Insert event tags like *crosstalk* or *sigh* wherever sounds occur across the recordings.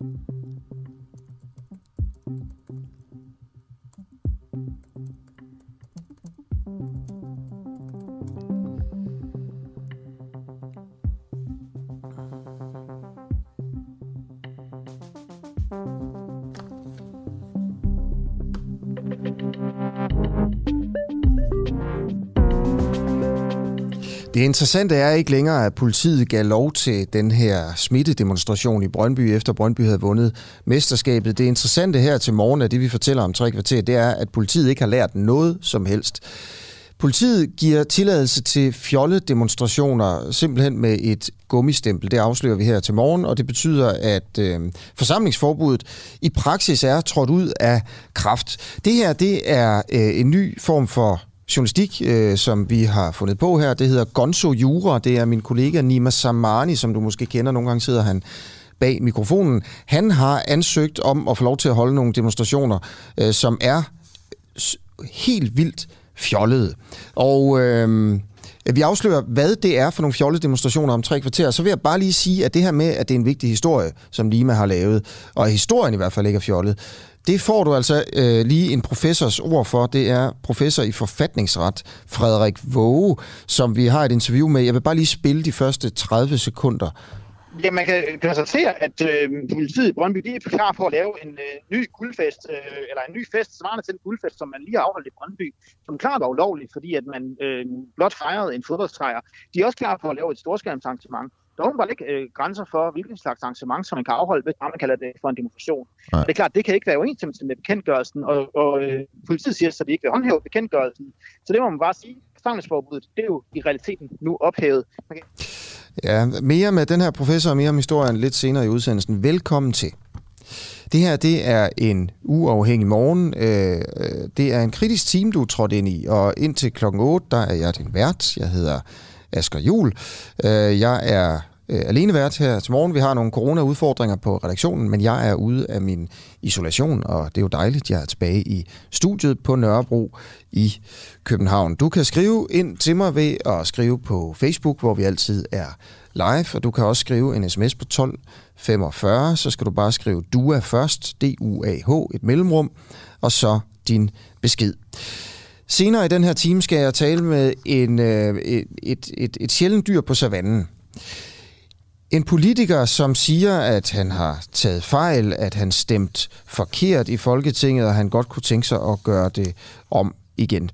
Thank you. Det interessante er ikke længere, at politiet gav lov til den her smittedemonstration i Brøndby, efter Brøndby havde vundet mesterskabet. Det interessante her til morgen af det, vi fortæller om tre kvarter, det er, at politiet ikke har lært noget som helst. Politiet giver tilladelse til fjolledemonstrationer simpelthen med et gummistempel. Det afslører vi her til morgen, og det betyder, at øh, forsamlingsforbuddet i praksis er trådt ud af kraft. Det her det er øh, en ny form for journalistik, øh, som vi har fundet på her. Det hedder Gonzo Jura. Det er min kollega Nima Samani, som du måske kender. Nogle gange sidder han bag mikrofonen. Han har ansøgt om at få lov til at holde nogle demonstrationer, øh, som er helt vildt fjollede. Og øh, vi afslører, hvad det er for nogle fjollede demonstrationer om tre kvarter. Så vil jeg bare lige sige, at det her med, at det er en vigtig historie, som Lima har lavet, og historien i hvert fald ikke er fjollet, det får du altså øh, lige en professors ord for. Det er professor i forfatningsret, Frederik Våge, som vi har et interview med. Jeg vil bare lige spille de første 30 sekunder. Ja, man kan konstatere, at øh, politiet i Brøndby de er klar på at lave en øh, ny guldfest, øh, eller en ny fest svarende til en guldfest, som man lige har afholdt i Brøndby, som klart var ulovlig, fordi at man øh, blot fejrede en fodboldsejr. De er også klar på at lave et storskærmsarrangement, der er åbenbart ikke øh, grænser for, hvilken slags arrangement, som man kan afholde, hvis man kalder det for en demonstration. Og det er klart, det kan ikke være uenstemmelse med bekendtgørelsen, og, og øh, politiet siger så, at de ikke vil håndhæve bekendtgørelsen. Så det må man bare sige. Forsamlingsforbuddet, det er jo i realiteten nu ophævet. Okay. Ja, mere med den her professor og mere om historien lidt senere i udsendelsen. Velkommen til. Det her, det er en uafhængig morgen. Øh, det er en kritisk team, du er trådt ind i, og indtil klokken 8, der er jeg din vært. Jeg hedder Asger Jul. Øh, jeg er øh, alene vært her til morgen. Vi har nogle corona-udfordringer på redaktionen, men jeg er ude af min isolation, og det er jo dejligt, jeg er tilbage i studiet på Nørrebro i København. Du kan skrive ind til mig ved at skrive på Facebook, hvor vi altid er live, og du kan også skrive en sms på 1245, så skal du bare skrive DUA først, D-U-A-H, et mellemrum, og så din besked. Senere i den her time skal jeg tale med en, øh, et, et, et, et sjældent dyr på savannen. En politiker, som siger, at han har taget fejl, at han stemt forkert i Folketinget, og han godt kunne tænke sig at gøre det om igen.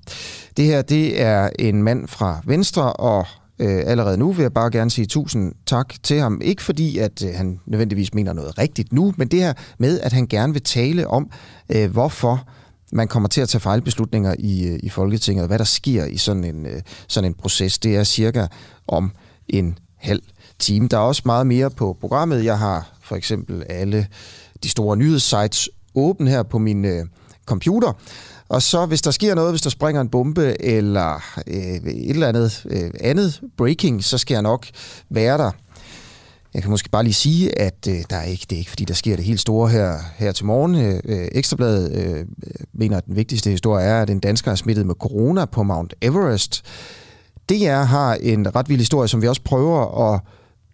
Det her, det er en mand fra Venstre, og øh, allerede nu vil jeg bare gerne sige tusind tak til ham. Ikke fordi, at øh, han nødvendigvis mener noget rigtigt nu, men det her med, at han gerne vil tale om, øh, hvorfor man kommer til at tage fejlbeslutninger i, øh, i Folketinget, og hvad der sker i sådan en, øh, sådan en proces. Det er cirka om en halv time. Der er også meget mere på programmet. Jeg har for eksempel alle de store nyhedssites åbne her på min øh, computer. Og så hvis der sker noget, hvis der springer en bombe eller øh, et eller andet øh, andet breaking, så skal jeg nok være der. Jeg kan måske bare lige sige, at øh, der er ikke, det er ikke fordi, der sker det helt store her, her til morgen. Øh, øh Ekstrabladet øh, øh, mener, at den vigtigste historie er, at en dansker er smittet med corona på Mount Everest. DR har en ret vild historie, som vi også prøver at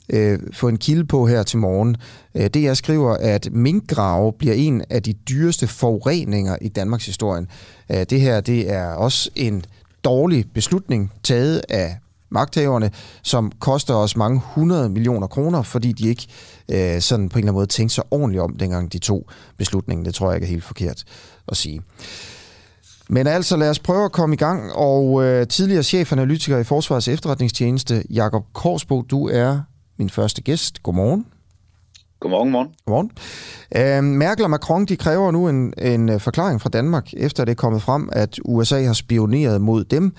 øh, få en kilde på her til morgen. Øh, DR skriver, at minkgrave bliver en af de dyreste forureninger i Danmarks historie. Øh, det her det er også en dårlig beslutning taget af magthaverne, som koster os mange hundrede millioner kroner, fordi de ikke øh, sådan på en eller anden måde tænkte sig ordentligt om, dengang de to beslutningen. Det tror jeg ikke er helt forkert at sige. Men altså, lad os prøve at komme i gang. Og øh, tidligere chefanalytiker i Forsvarets efterretningstjeneste, Jakob Korsbo, du er min første gæst. Godmorgen. Godmorgen, morgen. Godmorgen. Øh, Merkel og Macron de kræver nu en, en øh, forklaring fra Danmark, efter det er kommet frem, at USA har spioneret mod dem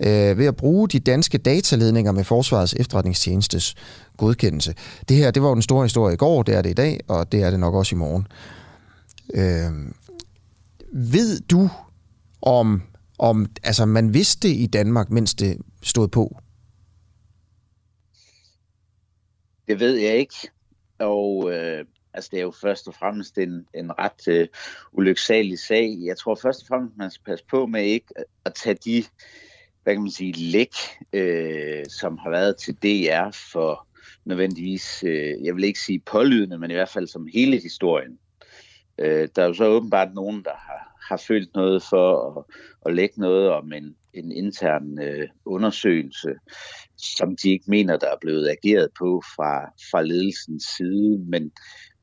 øh, ved at bruge de danske dataledninger med Forsvarets efterretningstjenestes godkendelse. Det her, det var jo den store historie i går, det er det i dag, og det er det nok også i morgen. Øh, ved du, om, om altså man vidste i Danmark, mens det stod på? Det ved jeg ikke. Og øh, altså, det er jo først og fremmest en, en ret øh, ulyksalig sag. Jeg tror først og fremmest, man skal passe på med ikke at tage de hvad kan man sige, læk, øh, som har været til DR for nødvendigvis, øh, jeg vil ikke sige pålydende, men i hvert fald som hele historien. Øh, der er jo så åbenbart nogen, der har, har følt noget for at, at lægge noget om en, en intern øh, undersøgelse, som de ikke mener, der er blevet ageret på fra, fra ledelsens side, men,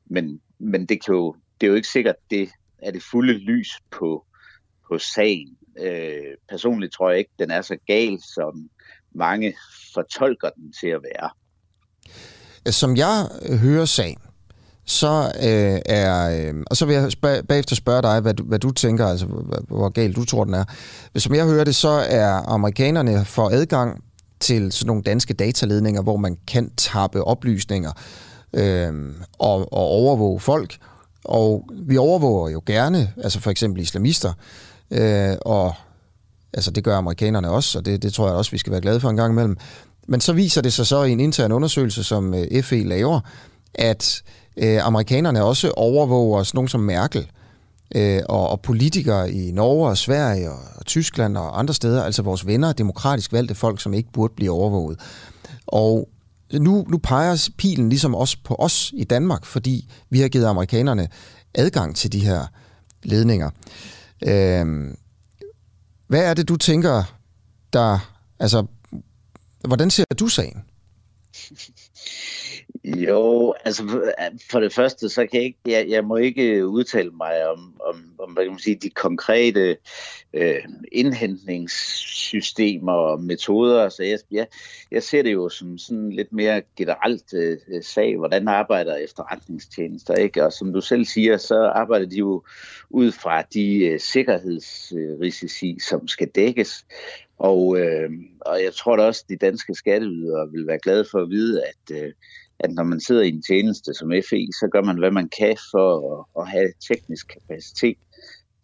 men, men det, kan jo, det er jo ikke sikkert, det er det fulde lys på, på sagen. Øh, personligt tror jeg ikke, den er så gal, som mange fortolker den til at være. Som jeg hører sagen, så øh, er, øh, og så vil jeg spørge, bagefter spørge dig, hvad du, hvad du tænker, altså hvor, hvor galt du tror, den er. Som jeg hører det, så er amerikanerne for adgang til sådan nogle danske dataledninger, hvor man kan tappe oplysninger øh, og, og overvåge folk. Og vi overvåger jo gerne, altså for eksempel islamister, øh, Øh, og altså det gør amerikanerne også, og det, det tror jeg også, vi skal være glade for en gang imellem. Men så viser det sig så i en intern undersøgelse, som øh, FE laver, at øh, amerikanerne også overvåger sådan nogen som Merkel øh, og, og politikere i Norge og Sverige og, og Tyskland og andre steder, altså vores venner, demokratisk valgte folk, som ikke burde blive overvåget. Og nu, nu peger pilen ligesom også på os i Danmark, fordi vi har givet amerikanerne adgang til de her ledninger. Øh, hvad er det, du tænker, der... Altså, hvordan ser du sagen? Jo, altså øh, for det første, så kan jeg ikke, jeg, jeg må ikke udtale mig om, om, om hvad kan man sige, de konkrete øh, indhentningssystemer og metoder. Så jeg, jeg, jeg ser det jo som sådan lidt mere generelt øh, øh sag, hvordan arbejder efterretningstjenester, ikke? Og som du selv siger, så arbejder de jo ud fra de øh, sikkerhedsrisici, som skal dækkes. Og, øh, og jeg tror da også, at de danske skatteydere vil være glade for at vide, at, øh, at når man sidder i en tjeneste som FE, så gør man, hvad man kan for at, at have teknisk kapacitet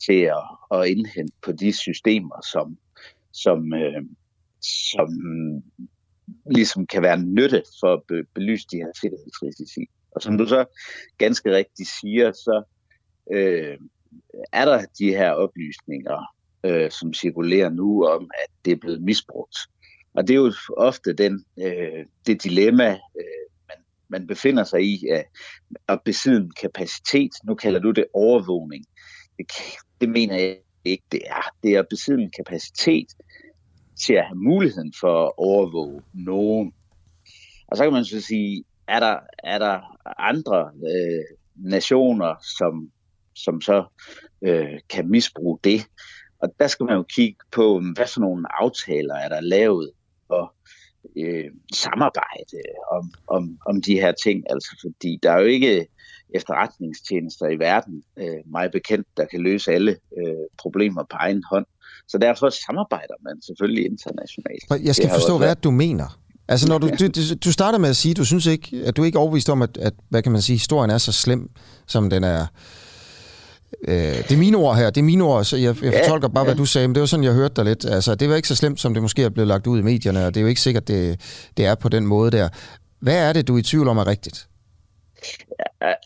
til at, at indhente på de systemer, som, som, øh, som ligesom kan være nytte for at be, belyse de her sikkerhedsrisici. Og som du så ganske rigtigt siger, så øh, er der de her oplysninger, øh, som cirkulerer nu om, at det er blevet misbrugt. Og det er jo ofte den, øh, det dilemma, øh, man, befinder sig i, at, at besidde en kapacitet. Nu kalder du det overvågning. Det, det mener jeg ikke, det er. Det er at besidde en kapacitet til at have muligheden for at overvåge nogen. Og så kan man så sige, er der, er der andre øh, nationer, som, som så øh, kan misbruge det? Og der skal man jo kigge på, hvad for nogle aftaler er der lavet og øh, samarbejde om, om, om de her ting. Altså fordi der er jo ikke efterretningstjenester i verden, øh, meget bekendt, der kan løse alle øh, problemer på egen hånd. Så derfor samarbejder man selvfølgelig internationalt. Jeg skal forstå, hvad du mener. Altså når *laughs* du, du, du starter med at sige, du synes ikke, at du ikke er overbevist om, at, at hvad kan man sige, historien er så slem, som den er Øh, det er mine ord her, det er mine ord, så jeg, jeg ja, fortolker bare, ja. hvad du sagde, men det var sådan, jeg hørte dig lidt. Altså, det var ikke så slemt, som det måske er blevet lagt ud i medierne, og det er jo ikke sikkert, det, det er på den måde der. Hvad er det, du er i tvivl om er rigtigt?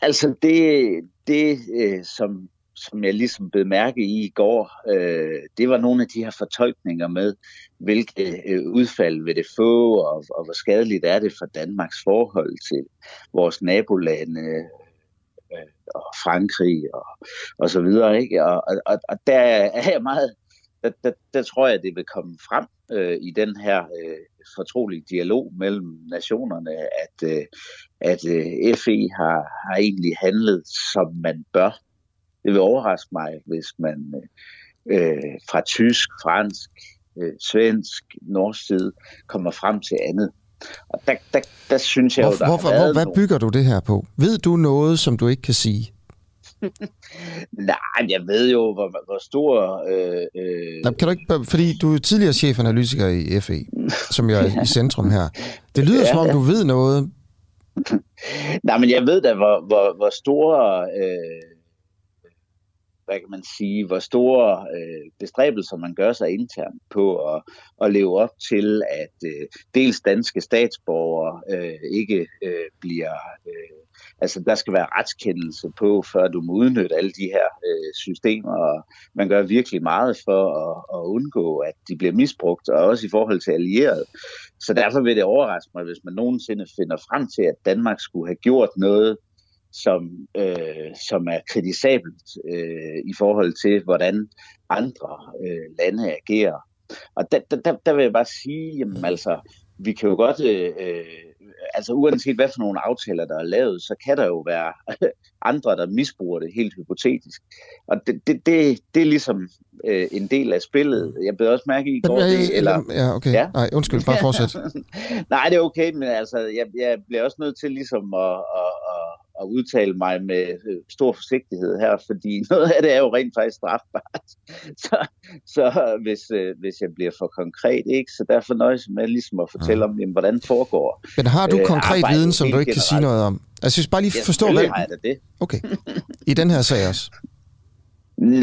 Altså, det, det øh, som, som jeg ligesom blev mærke i i går, øh, det var nogle af de her fortolkninger med, hvilke øh, udfald vil det få, og, og hvor skadeligt er det for Danmarks forhold til vores nabolande, og Frankrig og, og så videre. Ikke? Og, og, og der er jeg meget, der, der, der tror jeg, det vil komme frem øh, i den her øh, fortrolige dialog mellem nationerne, at, øh, at øh, FE har, har egentlig handlet, som man bør. Det vil overraske mig, hvis man øh, øh fra tysk, fransk, øh, svensk, norsk side kommer frem til andet. Og der, der, der synes jeg hvor, jo, der hvorfor, hvor, Hvad bygger du det her på? Ved du noget, som du ikke kan sige? *laughs* Nej, jeg ved jo, hvor, hvor stor... Øh, øh... Nej, kan du ikke, fordi du er tidligere chefanalytiker i FE, som jeg er i *laughs* centrum her. Det lyder ja, som om, du ved noget. *laughs* Nej, men jeg ved da, hvor, hvor, hvor store... Øh, hvad kan man sige, hvor store øh, bestræbelser man gør sig internt på at, at leve op til, at øh, dels danske statsborgere øh, ikke øh, bliver øh, Altså, der skal være retskendelse på, før du må udnytte alle de her øh, systemer, og man gør virkelig meget for at, at undgå, at de bliver misbrugt, og også i forhold til allierede. Så derfor vil det overraske mig, hvis man nogensinde finder frem til, at Danmark skulle have gjort noget, som, øh, som er kritisabelt øh, i forhold til, hvordan andre øh, lande agerer. Og der, der, der vil jeg bare sige, jamen altså, vi kan jo godt øh, øh altså uanset hvad for nogle aftaler, der er lavet, så kan der jo være *laughs* andre, der misbruger det helt hypotetisk. Og det, det, det, det er ligesom øh, en del af spillet. Jeg blev også mærke i går, det, eller... Ja, okay. Ja? Nej, undskyld, bare fortsæt. *laughs* Nej, det er okay, men altså, jeg, jeg bliver også nødt til ligesom at, at, at at udtale mig med øh, stor forsigtighed her, fordi *laughs* noget af det er jo rent faktisk strafbart. *laughs* Så, så hvis, øh, hvis jeg bliver for konkret, ikke? så derfor nøjes med ligesom at fortælle om, jamen, hvordan det foregår. Men har du øh, konkret øh, viden, som du ikke generelt. kan sige noget om? Altså, jeg synes bare lige forstå, ja, hvad... har jeg det. Okay. I den her sag også? *laughs*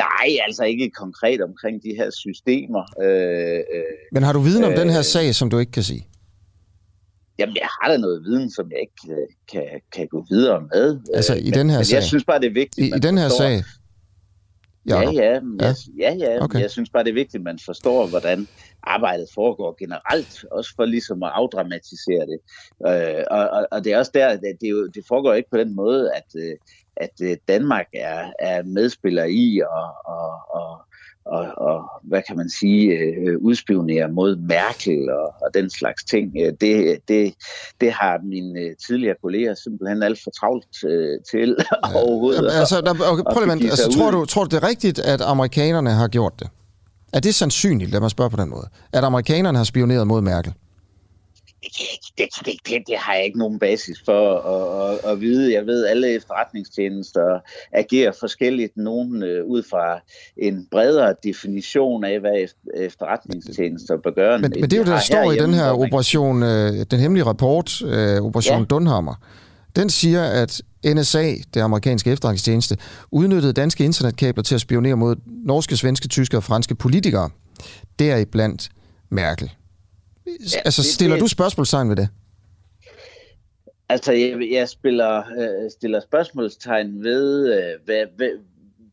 Nej, altså ikke konkret omkring de her systemer. Øh, øh, Men har du viden om øh, den her sag, som du ikke kan sige? Jamen, jeg har da noget viden, som jeg ikke kan, kan, kan gå videre med. Altså i men, den her men sag? jeg synes bare, det er vigtigt, I, i den her forstår. sag? Ja, ja, ja, ja. ja, ja okay. jeg synes bare, det er vigtigt, at man forstår, hvordan arbejdet foregår generelt, også for ligesom at afdramatisere det. Øh, og, og, og det er også der, det, det, jo, det foregår ikke på den måde, at, øh, at øh, Danmark er, er medspiller i og, og, og, og, og hvad kan man sige, øh, udspionere mod Merkel og, og den slags ting. Det, det, det har mine tidligere kolleger simpelthen alt for travlt øh, til *laughs* ja. overhovedet. Jamen, altså, der, okay, prøv lige, altså, tror, du, tror du, det er rigtigt, at amerikanerne har gjort det? Er det sandsynligt, lad mig spørge på den måde, at amerikanerne har spioneret mod Merkel? det, det, det, det har jeg ikke nogen basis for at, at, at vide. Jeg ved, at alle efterretningstjenester agerer forskelligt. Nogen øh, ud fra en bredere definition af, hvad efterretningstjenester bør gøre. Men, men det er jo det, der står i den her operation, øh, den hemmelige rapport, øh, Operation ja. Dunhammer. Den siger, at NSA, det amerikanske efterretningstjeneste, udnyttede danske internetkabler til at spionere mod norske, svenske, tyske og franske politikere. Deriblandt Merkel. Ja, altså, stiller det, du spørgsmålstegn ved det? Altså, jeg, jeg spiller, øh, stiller spørgsmålstegn ved, øh, hvad, hvad,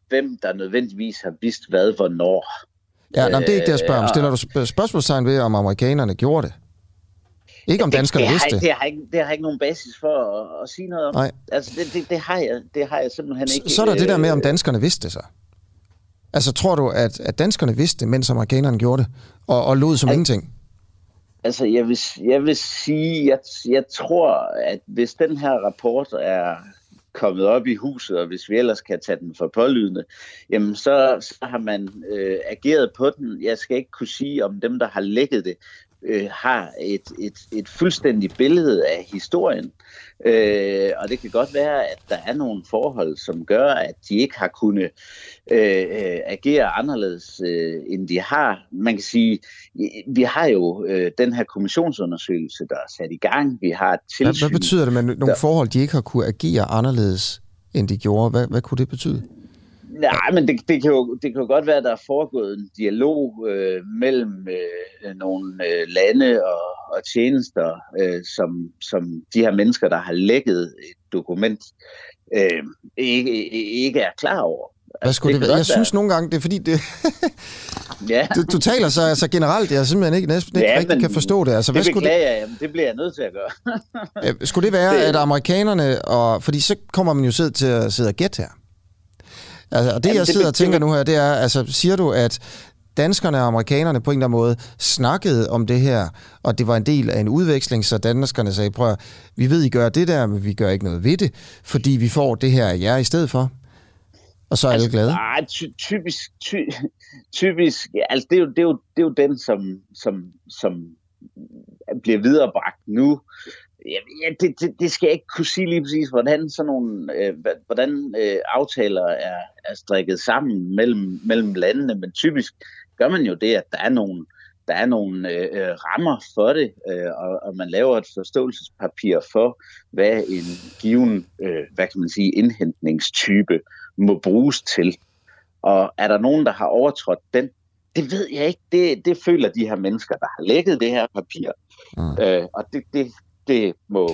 hvem der nødvendigvis har vidst hvad, hvornår. Ja, nej, det er ikke det, jeg spørger om. Stiller du spørgsmålstegn ved, om amerikanerne gjorde det? Ikke om danskerne det, det vidste det. Det har, ikke, det har ikke nogen basis for at, at sige noget om. Nej. Altså, det, det, det, har jeg, det har jeg simpelthen ikke. Så, så er der det der med, om danskerne vidste det så. Altså, tror du, at, at danskerne vidste det, mens amerikanerne gjorde det, og, og lod som Al- ingenting? Altså, jeg vil, jeg vil sige, jeg, jeg tror, at hvis den her rapport er kommet op i huset, og hvis vi ellers kan tage den for pålydende, jamen så, så har man øh, ageret på den. Jeg skal ikke kunne sige, om dem, der har lækket det, øh, har et, et, et fuldstændigt billede af historien. Øh, og det kan godt være, at der er nogle forhold, som gør, at de ikke har kunnet øh, øh, agere anderledes, øh, end de har. Man kan sige, vi har jo øh, den her kommissionsundersøgelse, der er sat i gang. Vi har et tilsyn. Hvad, hvad betyder det med nogle der... forhold, de ikke har kunnet agere anderledes, end de gjorde? Hvad, hvad kunne det betyde? Nej, men det, det, kan jo, det kan jo godt være, at der er foregået en dialog øh, mellem øh, nogle øh, lande og, og tjenester, øh, som, som de her mennesker, der har lækket et dokument, øh, ikke, ikke er klar over. Hvad skulle det, det være? Jeg synes nogle gange, det er fordi, det, *laughs* ja. du, du taler så altså generelt, jeg simpelthen ikke, næsten ikke ja, rigtig kan forstå det. Altså, det hvad skulle det, jeg, jamen, det bliver jeg nødt til at gøre. *laughs* skulle det være, det, at amerikanerne, og, fordi så kommer man jo sidde til at sidde og gætte her. Altså, og det, Jamen, jeg sidder det, og tænker nu her, det er, altså, siger du, at danskerne og amerikanerne på en eller anden måde snakkede om det her, og det var en del af en udveksling, så danskerne sagde, prøv vi ved, I gør det der, men vi gør ikke noget ved det, fordi vi får det her af jer i stedet for. Og så er altså, alle glade? Nej, ty- typisk, ty- typisk, ja, altså det er jo, det er jo, det er jo den, som, som, som bliver viderebragt nu. Ja, det, det, det skal jeg ikke kunne sige lige præcis, hvordan sådan nogle, øh, hvordan øh, aftaler er, er strikket sammen mellem, mellem landene, men typisk gør man jo det, at der er nogle, der er nogle øh, øh, rammer for det, øh, og, og man laver et forståelsespapir for, hvad en given, øh, hvad kan man sige, indhentningstype må bruges til. Og er der nogen, der har overtrådt den? Det ved jeg ikke. Det, det føler de her mennesker, der har lækket det her papir. Mm. Øh, og det, det, det må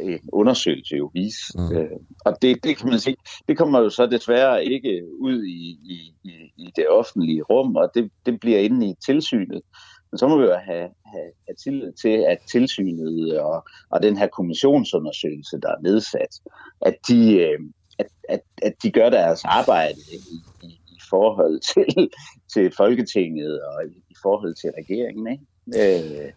en undersøgelse jo vise. Mm. Øh, og det, det kan man sige, det kommer jo så desværre ikke ud i, i, i, i det offentlige rum, og det, det bliver inde i tilsynet. Men så må vi jo have, have, have tillid til, at tilsynet og, og den her kommissionsundersøgelse, der er nedsat, at de, øh, at, at, at de gør deres arbejde i, i, i forhold til, til Folketinget og i, i forhold til regeringen. Ikke? Øh,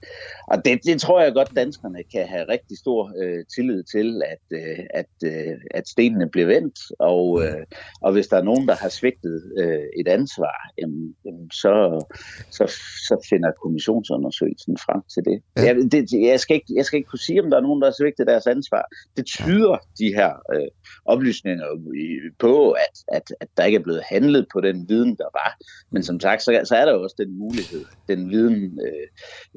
og det, det tror jeg godt, danskerne kan have rigtig stor øh, tillid til, at, øh, at, øh, at stenene bliver vendt, og, øh, og hvis der er nogen, der har svigtet øh, et ansvar, jamen, jamen, så, så, så finder kommissionsundersøgelsen frem til det. Ja. Jeg, det jeg, skal ikke, jeg skal ikke kunne sige, om der er nogen, der har svigtet deres ansvar. Det tyder de her øh, oplysninger på, at, at, at der ikke er blevet handlet på den viden, der var. Men som sagt, så, så er der også den mulighed, den viden, øh,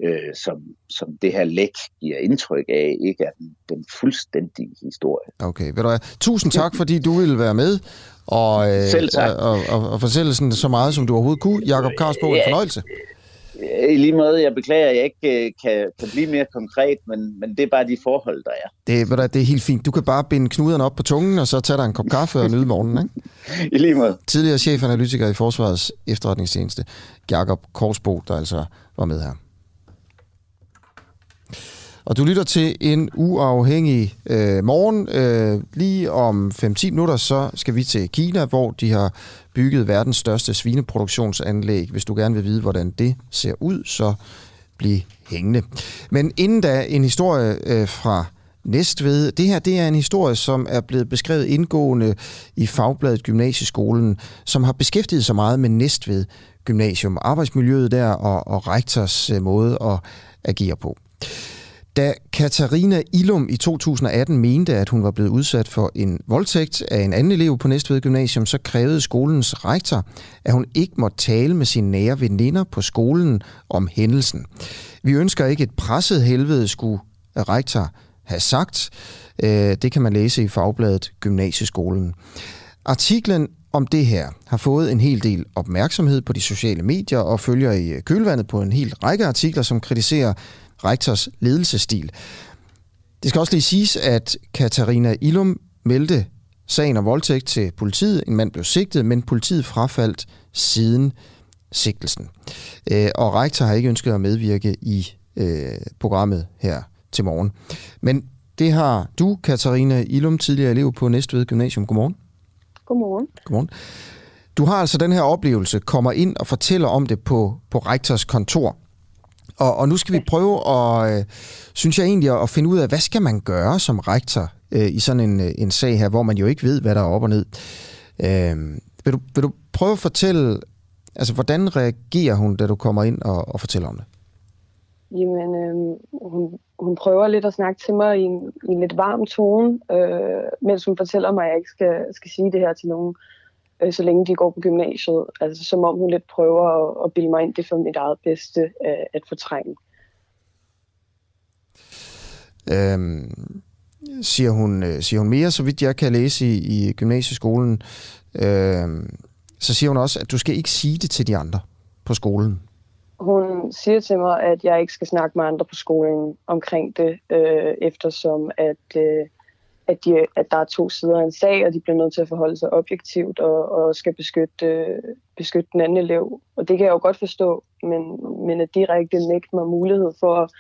øh, som, som det her læk giver indtryk af, ikke er den, den fuldstændige historie. Okay, ved du hvad? Tusind tak, fordi du ville være med og, øh, Selv tak. og, og, og fortælle sådan så meget, som du overhovedet kunne. Jakob Karsbo, en fornøjelse. I lige måde, jeg beklager, at jeg ikke øh, kan, kan blive mere konkret, men, men det er bare de forhold, der er. Det, ved du, det er helt fint. Du kan bare binde knuderne op på tungen, og så tage dig en kop kaffe og nyde morgenen, ikke? *laughs* I lige måde. Tidligere chefanalytiker i Forsvarets efterretningstjeneste, Jakob Korsbo, der altså var med her. Og du lytter til en uafhængig øh, morgen. Øh, lige om 5-10 minutter, så skal vi til Kina, hvor de har bygget verdens største svineproduktionsanlæg. Hvis du gerne vil vide, hvordan det ser ud, så bliv hængende. Men inden da en historie øh, fra Næstved. Det her det er en historie, som er blevet beskrevet indgående i Fagbladet Gymnasieskolen, som har beskæftiget sig meget med Næstved Gymnasium, arbejdsmiljøet der og, og rektors øh, måde at agere på. Da Katarina Ilum i 2018 mente, at hun var blevet udsat for en voldtægt af en anden elev på Næstved Gymnasium, så krævede skolens rektor, at hun ikke måtte tale med sine nære veninder på skolen om hændelsen. Vi ønsker ikke et presset helvede, skulle øh, rektor have sagt. Øh, det kan man læse i fagbladet Gymnasieskolen. Artiklen om det her har fået en hel del opmærksomhed på de sociale medier og følger i kølvandet på en hel række artikler, som kritiserer rektors ledelsesstil. Det skal også lige siges, at Katarina Ilum meldte sagen om voldtægt til politiet. En mand blev sigtet, men politiet frafaldt siden sigtelsen. Øh, og rektor har ikke ønsket at medvirke i øh, programmet her til morgen. Men det har du, Katarina Ilum, tidligere elev på Næstved Gymnasium. Godmorgen. Godmorgen. Godmorgen. Du har altså den her oplevelse, kommer ind og fortæller om det på, på rektors kontor. Og, og nu skal vi prøve at, øh, synes jeg egentlig, at finde ud af, hvad skal man gøre som rektor øh, i sådan en, øh, en sag her, hvor man jo ikke ved, hvad der er op og ned. Øh, vil, du, vil du prøve at fortælle, altså hvordan reagerer hun, da du kommer ind og, og fortæller om det? Jamen, øh, hun, hun prøver lidt at snakke til mig i en, i en lidt varm tone, øh, mens hun fortæller mig, at jeg ikke skal, skal sige det her til nogen. Øh, øh, så længe de går på gymnasiet. Altså som om hun lidt prøver at, at bilde mig ind, det for mit eget bedste øh, at fortrænge. Øhm, siger, hun, øh, siger hun mere, så vidt jeg kan læse i, i gymnasieskolen, øhm, så siger hun også, at du skal ikke sige det til de andre på skolen. Hun siger til mig, at jeg ikke skal snakke med andre på skolen omkring det, øh, eftersom at øh, at, de, at der er to sider af en sag, og de bliver nødt til at forholde sig objektivt og, og skal beskytte, beskytte den anden elev. Og det kan jeg jo godt forstå, men, men at direkte nægte mig mulighed for at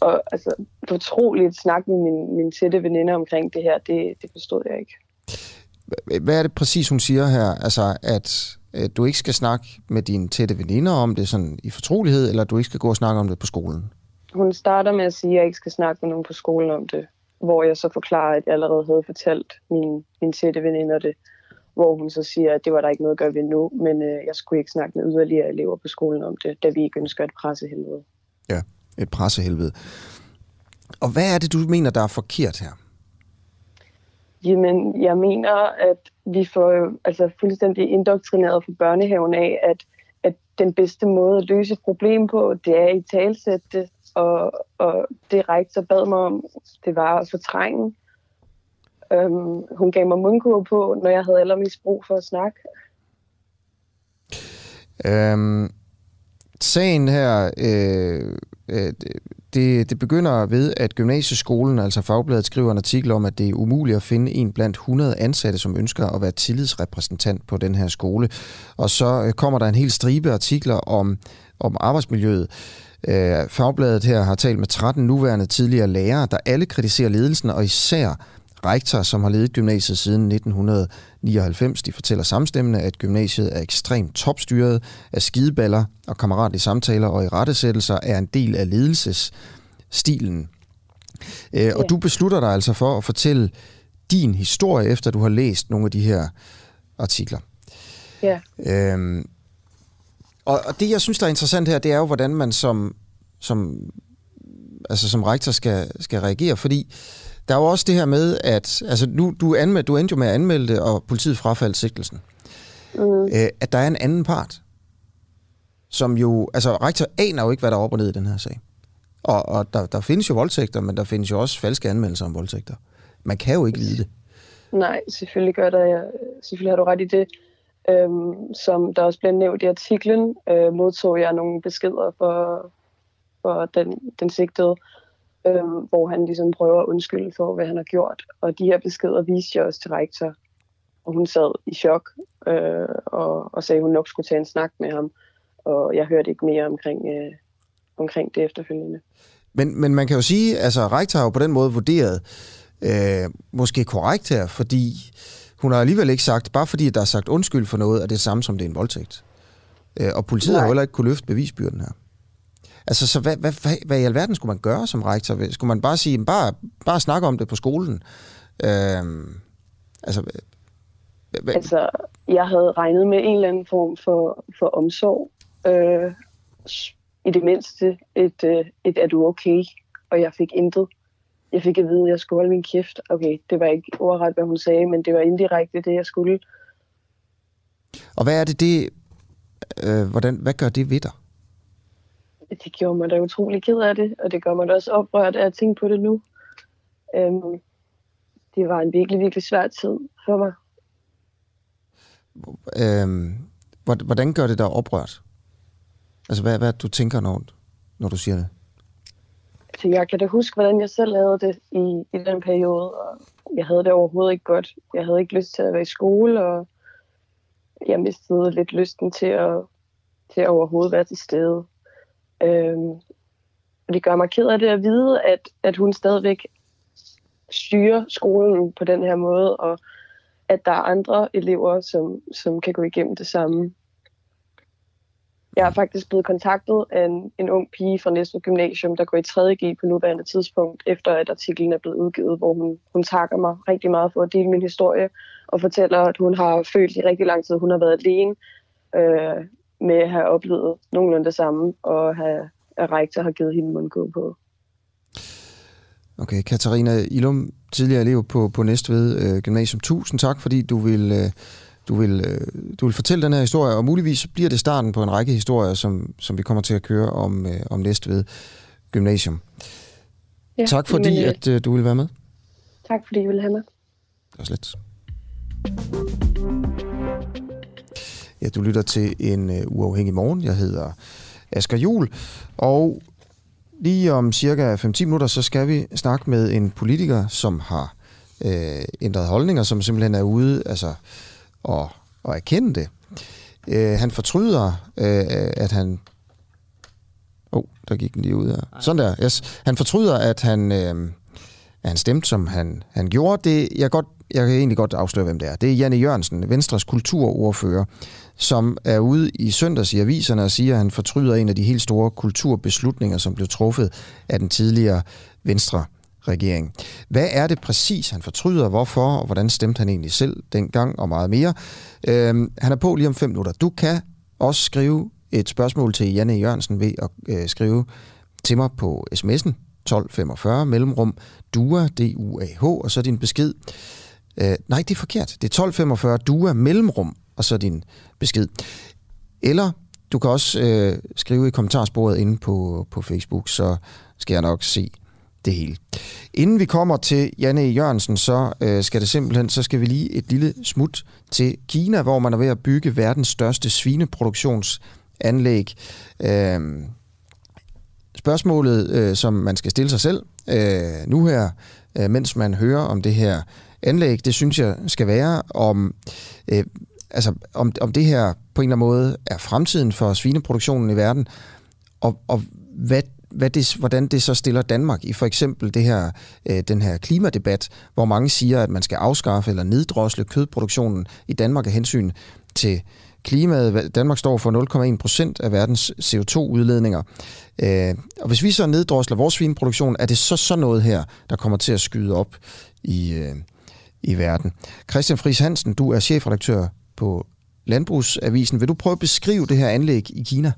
og, altså, fortroligt snakke med min, min tætte veninder omkring det her, det, det forstod jeg ikke. Hvad er det præcis, hun siger her? Altså, at, at du ikke skal snakke med dine tætte veninder om det sådan i fortrolighed, eller du ikke skal gå og snakke om det på skolen? Hun starter med at sige, at jeg ikke skal snakke med nogen på skolen om det hvor jeg så forklarer, at jeg allerede havde fortalt min, min tætte veninder det, hvor hun så siger, at det var der ikke noget at gøre ved nu, men øh, jeg skulle ikke snakke med yderligere elever på skolen om det, da vi ikke ønsker et pressehelvede. Ja, et pressehelvede. Og hvad er det, du mener, der er forkert her? Jamen, jeg mener, at vi får altså, fuldstændig indoktrineret fra børnehaven af, at, at den bedste måde at løse et problem på, det er i talsætte det, og, og det rektor bad mig om, det var at fortrænge. Øhm, hun gav mig mundkur på, når jeg havde allermest brug for at snakke. Øhm, sagen her, øh, øh, det, det begynder ved, at gymnasieskolen, altså Fagbladet, skriver en artikel om, at det er umuligt at finde en blandt 100 ansatte, som ønsker at være tillidsrepræsentant på den her skole. Og så øh, kommer der en hel stribe artikler om, om arbejdsmiljøet. Øh, Fagbladet her har talt med 13 nuværende tidligere lærere, der alle kritiserer ledelsen, og især rektor, som har ledet gymnasiet siden 1999. De fortæller samstemmende, at gymnasiet er ekstremt topstyret af skideballer og kammeratlige samtaler, og i rettesættelser er en del af ledelsesstilen. Øh, og du beslutter dig altså for at fortælle din historie, efter du har læst nogle af de her artikler. Ja. Øhm, og, og det, jeg synes, der er interessant her, det er jo, hvordan man som, som, altså som rektor skal, skal reagere, fordi der er jo også det her med, at altså, nu, du, anmeld, du endte jo med at anmelde det, og politiet frafaldt sigtelsen. Mm. Øh, at der er en anden part, som jo, altså rektor aner jo ikke, hvad der er op og ned i den her sag. Og, og der, der findes jo voldtægter, men der findes jo også falske anmeldelser om voldtægter. Man kan jo ikke vide det. Nej, selvfølgelig gør der. Selvfølgelig har du ret i det. Øhm, som der også bliver nævnt i artiklen, øh, modtog jeg nogle beskeder for, for den, den sigtede, øh, hvor han ligesom prøver at undskylde for, hvad han har gjort. Og de her beskeder viste jeg også til rektor, og hun sad i chok øh, og, og sagde, at hun nok skulle tage en snak med ham. Og jeg hørte ikke mere omkring, øh, omkring det efterfølgende. Men, men man kan jo sige, altså rektor har jo på den måde vurderet, øh, måske korrekt her, fordi hun har alligevel ikke sagt, bare fordi der er sagt undskyld for noget, er det samme som det er en voldtægt. Øh, og politiet Nej. har heller ikke kunne løfte bevisbyrden her. Altså, så hvad, hvad, hvad, hvad i alverden skulle man gøre som rektor? Skulle man bare sige, bare, bare snakke om det på skolen? Øh, altså, hvad? altså, jeg havde regnet med en eller anden form for, for omsorg. Øh, I det mindste et, øh, et er du okay? Og jeg fik intet jeg fik at vide, at jeg skulle holde min kæft. Okay, det var ikke ordret, hvad hun sagde, men det var indirekte det, jeg skulle. Og hvad er det, det øh, hvordan, hvad gør det ved dig? Det gjorde mig da utrolig ked af det, og det gør mig da også oprørt af at tænke på det nu. Øhm, det var en virkelig, virkelig svær tid for mig. Øhm, hvordan gør det dig oprørt? Altså, hvad, hvad du tænker, når, når du siger det? Så jeg kan da huske, hvordan jeg selv havde det i, i den periode, og jeg havde det overhovedet ikke godt. Jeg havde ikke lyst til at være i skole, og jeg mistede lidt lysten til at, til at overhovedet være til stede. Øhm, og det gør mig ked af det at vide, at, at hun stadigvæk styrer skolen på den her måde, og at der er andre elever, som, som kan gå igennem det samme. Jeg er faktisk blevet kontaktet af en, en ung pige fra Næstved Gymnasium, der går i 3.G på nuværende tidspunkt, efter at artiklen er blevet udgivet, hvor hun, hun takker mig rigtig meget for at dele min historie, og fortæller, at hun har følt i rigtig lang tid, at hun har været alene øh, med at have oplevet nogenlunde det samme, og have, at rektor har givet hende mundgå på. Okay, Katarina Ilum, tidligere elev på, på Næstved øh, Gymnasium. Tusind tak, fordi du vil... Øh du vil, øh, du vil fortælle den her historie, og muligvis bliver det starten på en række historier, som, som vi kommer til at køre om, øh, om næste ved gymnasium. Ja, tak fordi, men, øh, at øh, du vil være med. Tak fordi I ville have med. Det var slet. Ja, du lytter til en uh, uafhængig morgen. Jeg hedder Asger Jul, og lige om cirka 5-10 minutter, så skal vi snakke med en politiker, som har øh, ændret holdninger, som simpelthen er ude, altså og, og erkende det. Øh, han fortryder, øh, at han... Åh, oh, der gik den lige ud her. Sådan der, yes. Han fortryder, at han, øh, at han stemte, som han, han gjorde. Det, jeg, godt, jeg kan egentlig godt afsløre, hvem det er. Det er Janne Jørgensen, Venstres kulturordfører, som er ude i søndags i aviserne og siger, at han fortryder en af de helt store kulturbeslutninger, som blev truffet af den tidligere Venstre regering. Hvad er det præcis, han fortryder, hvorfor, og hvordan stemte han egentlig selv dengang, og meget mere. Øhm, han er på lige om fem minutter. Du kan også skrive et spørgsmål til Janne Jørgensen ved at øh, skrive til mig på sms'en 1245 mellemrum DUA, D-U-A-H, og så din besked. Øh, nej, det er forkert. Det er 1245 DUA mellemrum, og så din besked. Eller du kan også øh, skrive i kommentarsporet inde på, på Facebook, så skal jeg nok se det hele. Inden vi kommer til Janne e. Jørgensen, så øh, skal det simpelthen, så skal vi lige et lille smut til Kina, hvor man er ved at bygge verdens største svineproduktionsanlæg. Øh, spørgsmålet, øh, som man skal stille sig selv øh, nu her, øh, mens man hører om det her anlæg, det synes jeg skal være om, øh, altså, om, om det her på en eller anden måde er fremtiden for svineproduktionen i verden, og, og hvad hvad det, hvordan det så stiller Danmark i for eksempel det her, øh, den her klimadebat, hvor mange siger, at man skal afskaffe eller neddrosle kødproduktionen i Danmark af hensyn til klimaet. Danmark står for 0,1 procent af verdens CO2-udledninger. Øh, og hvis vi så neddrosler vores svineproduktion, er det så sådan noget her, der kommer til at skyde op i, øh, i verden. Christian Friis Hansen, du er chefredaktør på Landbrugsavisen. Vil du prøve at beskrive det her anlæg i Kina?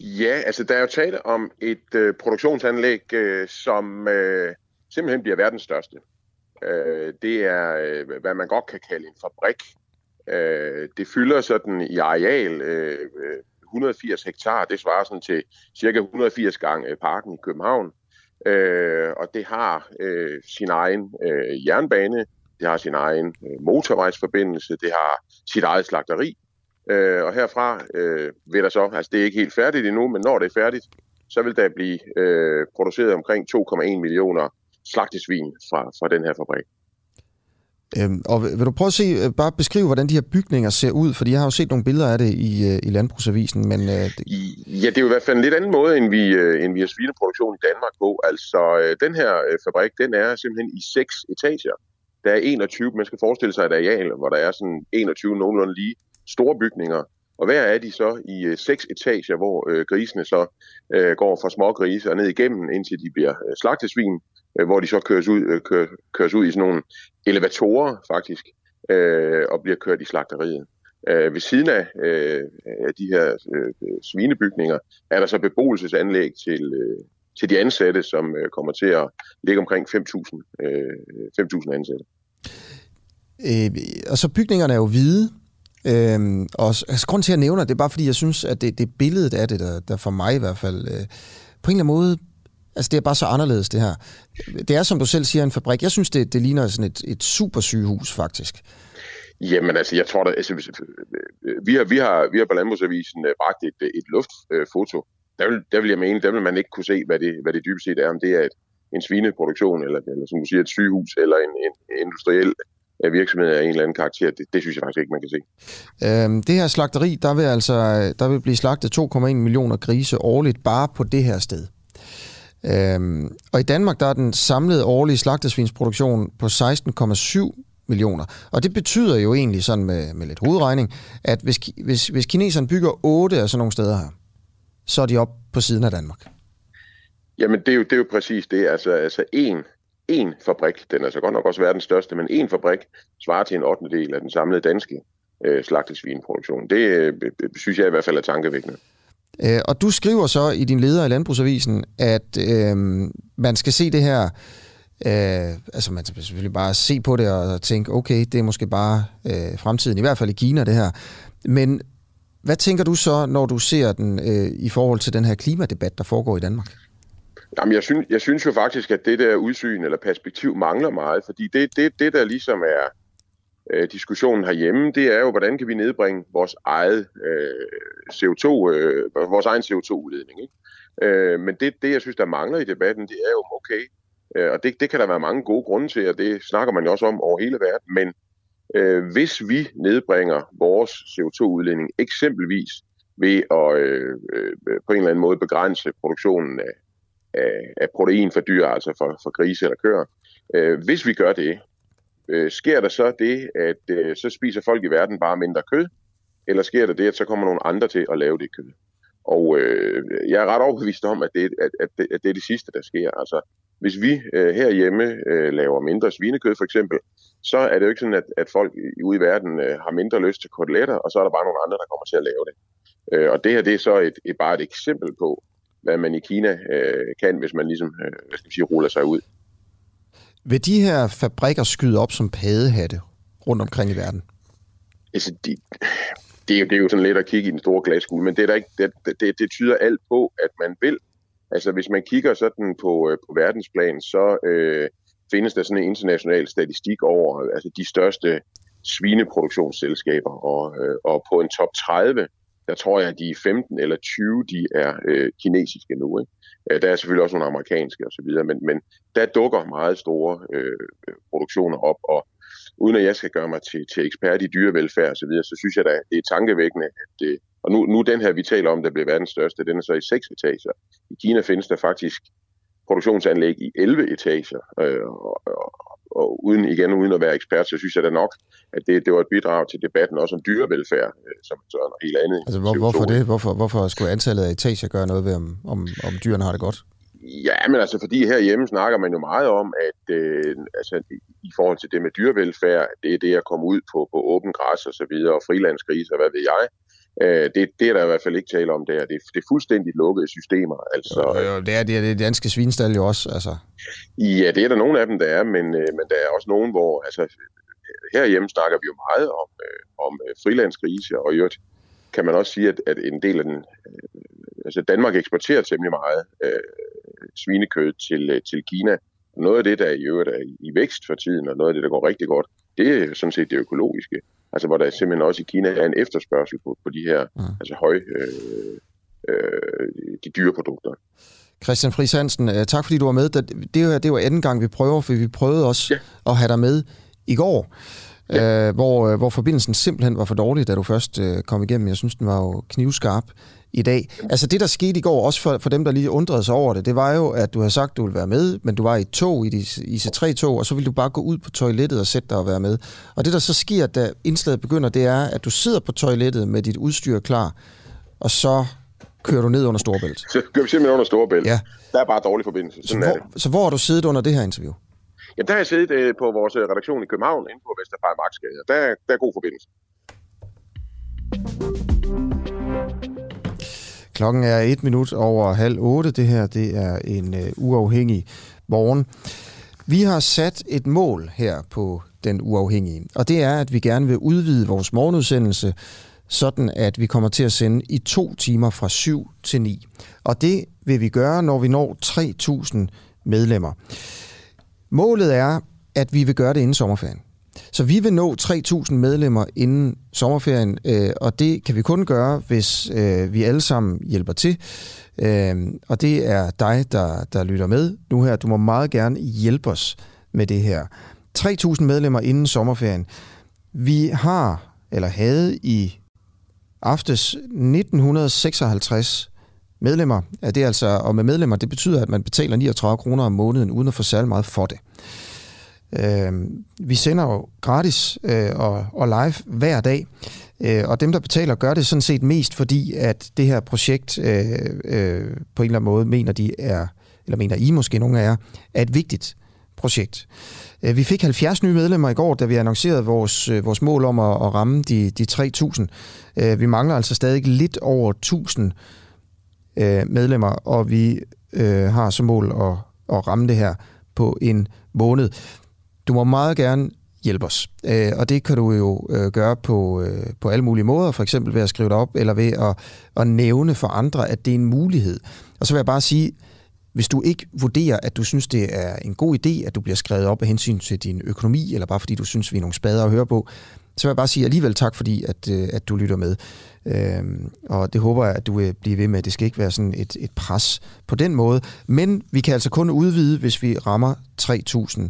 Ja, altså der er jo tale om et øh, produktionsanlæg, øh, som øh, simpelthen bliver verdens største. Øh, det er, øh, hvad man godt kan kalde en fabrik. Øh, det fylder sådan i areal øh, 180 hektar. Det svarer sådan til cirka 180 gange øh, parken i København. Øh, og det har øh, sin egen øh, jernbane, det har sin egen øh, motorvejsforbindelse, det har sit eget slagteri, Øh, og herfra øh, vil der så, altså det er ikke helt færdigt endnu, men når det er færdigt, så vil der blive øh, produceret omkring 2,1 millioner slagtesvin fra, fra den her fabrik. Øhm, og vil du prøve at se, øh, bare beskrive, hvordan de her bygninger ser ud? Fordi jeg har jo set nogle billeder af det i, øh, i Landbrugsavisen, men... Øh, det... Ja, det er jo i hvert fald en lidt anden måde, end vi, øh, end vi har svineproduktion i Danmark på. Altså, øh, den her øh, fabrik, den er simpelthen i seks etager. Der er 21, man skal forestille sig et areal, hvor der er sådan 21 nogenlunde lige store bygninger, og hver er de så i øh, seks etager, hvor øh, grisene så øh, går fra små grise og ned igennem, indtil de bliver øh, slagtesvin, øh, hvor de så køres ud, øh, kører, køres ud i sådan nogle elevatorer faktisk, øh, og bliver kørt i slagteriet. Øh, ved siden af, øh, af de her øh, svinebygninger er der så beboelsesanlæg til, øh, til de ansatte, som øh, kommer til at ligge omkring 5.000 øh, 5.000 ansatte. Øh, og så bygningerne er jo hvide, Øhm, og altså, grund til at nævne det, er bare fordi, jeg synes, at det, det billedet af det, der, der for mig i hvert fald, øh, på en eller anden måde, altså det er bare så anderledes det her. Det er, som du selv siger, en fabrik. Jeg synes, det, det ligner sådan et, et super sygehus, faktisk. Jamen altså, jeg tror da, altså, øh, vi har, vi har, vi har på Landbrugsavisen øh, bragt et, øh, et luftfoto. Der vil, der vil jeg mene, der vil man ikke kunne se, hvad det, hvad det dybest set er, om det er et, en svineproduktion, eller, eller som du siger, et sygehus, eller en, en industriel virksomhed af en eller anden karakter, det, det synes jeg faktisk ikke, man kan se. Øhm, det her slagteri, der vil altså der vil blive slagtet 2,1 millioner grise årligt bare på det her sted. Øhm, og i Danmark, der er den samlede årlige slagtesvinsproduktion på 16,7 millioner. Og det betyder jo egentlig sådan med, med lidt hovedregning, at hvis, hvis, hvis kineserne bygger otte af sådan nogle steder her, så er de op på siden af Danmark. Jamen, det er jo, det er jo præcis det. Altså, altså en én fabrik, den er så godt nok også verdens største, men én fabrik svarer til en 8. del af den samlede danske øh, slagtesvineproduktion. Det øh, øh, synes jeg i hvert fald er tankevækkende. Øh, og du skriver så i din leder i Landbrugsavisen, at øh, man skal se det her, øh, altså man skal selvfølgelig bare se på det og tænke, okay, det er måske bare øh, fremtiden, i hvert fald i Kina det her. Men hvad tænker du så, når du ser den øh, i forhold til den her klimadebat, der foregår i Danmark? Jamen, jeg synes, jeg synes jo faktisk, at det der udsyn eller perspektiv mangler meget, fordi det, det, det der ligesom er øh, diskussionen herhjemme, det er jo, hvordan kan vi nedbringe vores eget øh, CO2, øh, vores egen CO2-udledning. Ikke? Øh, men det, det, jeg synes, der mangler i debatten, det er jo, okay, øh, og det, det kan der være mange gode grunde til, og det snakker man jo også om over hele verden, men øh, hvis vi nedbringer vores CO2-udledning eksempelvis ved at øh, øh, på en eller anden måde begrænse produktionen af af, af protein for dyr, altså for, for grise eller køer. Øh, hvis vi gør det, øh, sker der så det, at øh, så spiser folk i verden bare mindre kød, eller sker der det, at så kommer nogle andre til at lave det kød? Og øh, jeg er ret overbevist om, at det, at, at, det, at det er det sidste, der sker. Altså, hvis vi øh, herhjemme øh, laver mindre svinekød for eksempel, så er det jo ikke sådan, at, at folk ude i verden øh, har mindre lyst til koteletter, og så er der bare nogle andre, der kommer til at lave det. Øh, og det her det er så et, et, bare et eksempel på, hvad man i Kina øh, kan, hvis man ligesom, øh, hvad skal vi sige, ruller sig ud. Vil de her fabrikker skyde op som padehatte rundt omkring i verden? Altså, de, det, er jo, det er jo sådan lidt at kigge i den store glaskugle, men det, er der ikke, det, det, det tyder alt på, at man vil Altså hvis man kigger sådan på, øh, på verdensplan, så øh, findes der sådan en international statistik over altså de største svineproduktionsselskaber, og, øh, og på en top 30, der tror jeg, at de 15 eller 20, de er øh, kinesiske nu. Ikke? Øh, der er selvfølgelig også nogle amerikanske osv., men, men der dukker meget store øh, produktioner op, og uden at jeg skal gøre mig til, til ekspert i dyrevelfærd osv., så, videre, så synes jeg da, det er tankevækkende, at det, og nu, nu den her, vi taler om, der bliver verdens største, den er så i seks etager. I Kina findes der faktisk produktionsanlæg i 11 etager, øh, og, og, og uden, igen uden at være ekspert, så synes jeg da nok, at det, det var et bidrag til debatten også om dyrevelfærd, øh, som så er noget helt andet. Altså, hvor, hvorfor det? Hvorfor, hvorfor skulle antallet af etager gøre noget ved, om, om, om dyrene har det godt? Ja, men altså fordi herhjemme snakker man jo meget om, at øh, altså, i forhold til det med dyrevelfærd, det er det at komme ud på, på åben græs og så videre, og frilandsgrise og hvad ved jeg. Øh, det, det er der i hvert fald ikke tale om der. Det, det er fuldstændig lukkede systemer. Altså, jo, jo, det er det, er det danske svinstal jo også. Altså. Ja, det er der nogle af dem, der er, men, øh, men der er også nogen, hvor altså, herhjemme snakker vi jo meget om, øh, om øh, frilandsgrise, og i øvrigt kan man også sige, at, at en del af den... Øh, altså Danmark eksporterer temmelig meget øh, svinekød til, øh, til Kina. Noget af det, der i øvrigt er i vækst for tiden, og noget af det, der går rigtig godt, det er sådan set det økologiske. Altså hvor der simpelthen også i Kina er en efterspørgsel på, på de her ja. altså høje øh, øh, de dyre produkter. Christian Friis Hansen, øh, tak fordi du var med. Det var, det var anden gang, vi prøver, for vi prøvede også ja. at have dig med i går, ja. øh, hvor, øh, hvor forbindelsen simpelthen var for dårlig, da du først øh, kom igennem. Jeg synes, den var jo knivskarp i dag. Altså det, der skete i går, også for, for dem, der lige undrede sig over det, det var jo, at du havde sagt, at du ville være med, men du var i et tog, i dit IC3-tog, og så ville du bare gå ud på toilettet og sætte dig og være med. Og det, der så sker, da indslaget begynder, det er, at du sidder på toilettet med dit udstyr klar, og så kører du ned under Storebælt. Så kører vi simpelthen under Storebælt. Ja. Der er bare dårlig forbindelse. Sådan så, hvor, så hvor har du siddet under det her interview? Jamen, der har jeg siddet øh, på vores øh, redaktion i København, inde på Vesterfejl Marksgade, der, der er god forbindelse. Klokken er et minut over halv otte. Det her det er en øh, uafhængig morgen. Vi har sat et mål her på den uafhængige, og det er, at vi gerne vil udvide vores morgenudsendelse, sådan at vi kommer til at sende i to timer fra 7 til 9. Og det vil vi gøre, når vi når 3.000 medlemmer. Målet er, at vi vil gøre det inden sommerferien. Så vi vil nå 3.000 medlemmer inden sommerferien, øh, og det kan vi kun gøre, hvis øh, vi alle sammen hjælper til. Øh, og det er dig, der, der lytter med nu her. Du må meget gerne hjælpe os med det her. 3.000 medlemmer inden sommerferien. Vi har, eller havde i aftes 1956 medlemmer. Ja, det er altså, og med medlemmer, det betyder, at man betaler 39 kroner om måneden, uden at få særlig meget for det. Øh, vi sender jo gratis øh, og, og live hver dag, øh, og dem, der betaler, gør det sådan set mest, fordi at det her projekt øh, øh, på en eller anden måde mener de er, eller mener I måske nogle af jer, er et vigtigt projekt. Øh, vi fik 70 nye medlemmer i går, da vi annoncerede vores, øh, vores mål om at, at ramme de, de 3.000. Øh, vi mangler altså stadig lidt over 1.000 medlemmer, og vi øh, har som mål at, at ramme det her på en måned. Du må meget gerne hjælpe os. Øh, og det kan du jo øh, gøre på, øh, på alle mulige måder, for eksempel ved at skrive det op, eller ved at, at nævne for andre, at det er en mulighed. Og så vil jeg bare sige, hvis du ikke vurderer, at du synes, det er en god idé, at du bliver skrevet op af hensyn til din økonomi, eller bare fordi du synes, vi er nogle spader at høre på, så vil jeg bare sige alligevel tak, fordi at, øh, at du lytter med. Øhm, og det håber jeg, at du vil blive ved med. Det skal ikke være sådan et, et pres på den måde. Men vi kan altså kun udvide, hvis vi rammer 3.000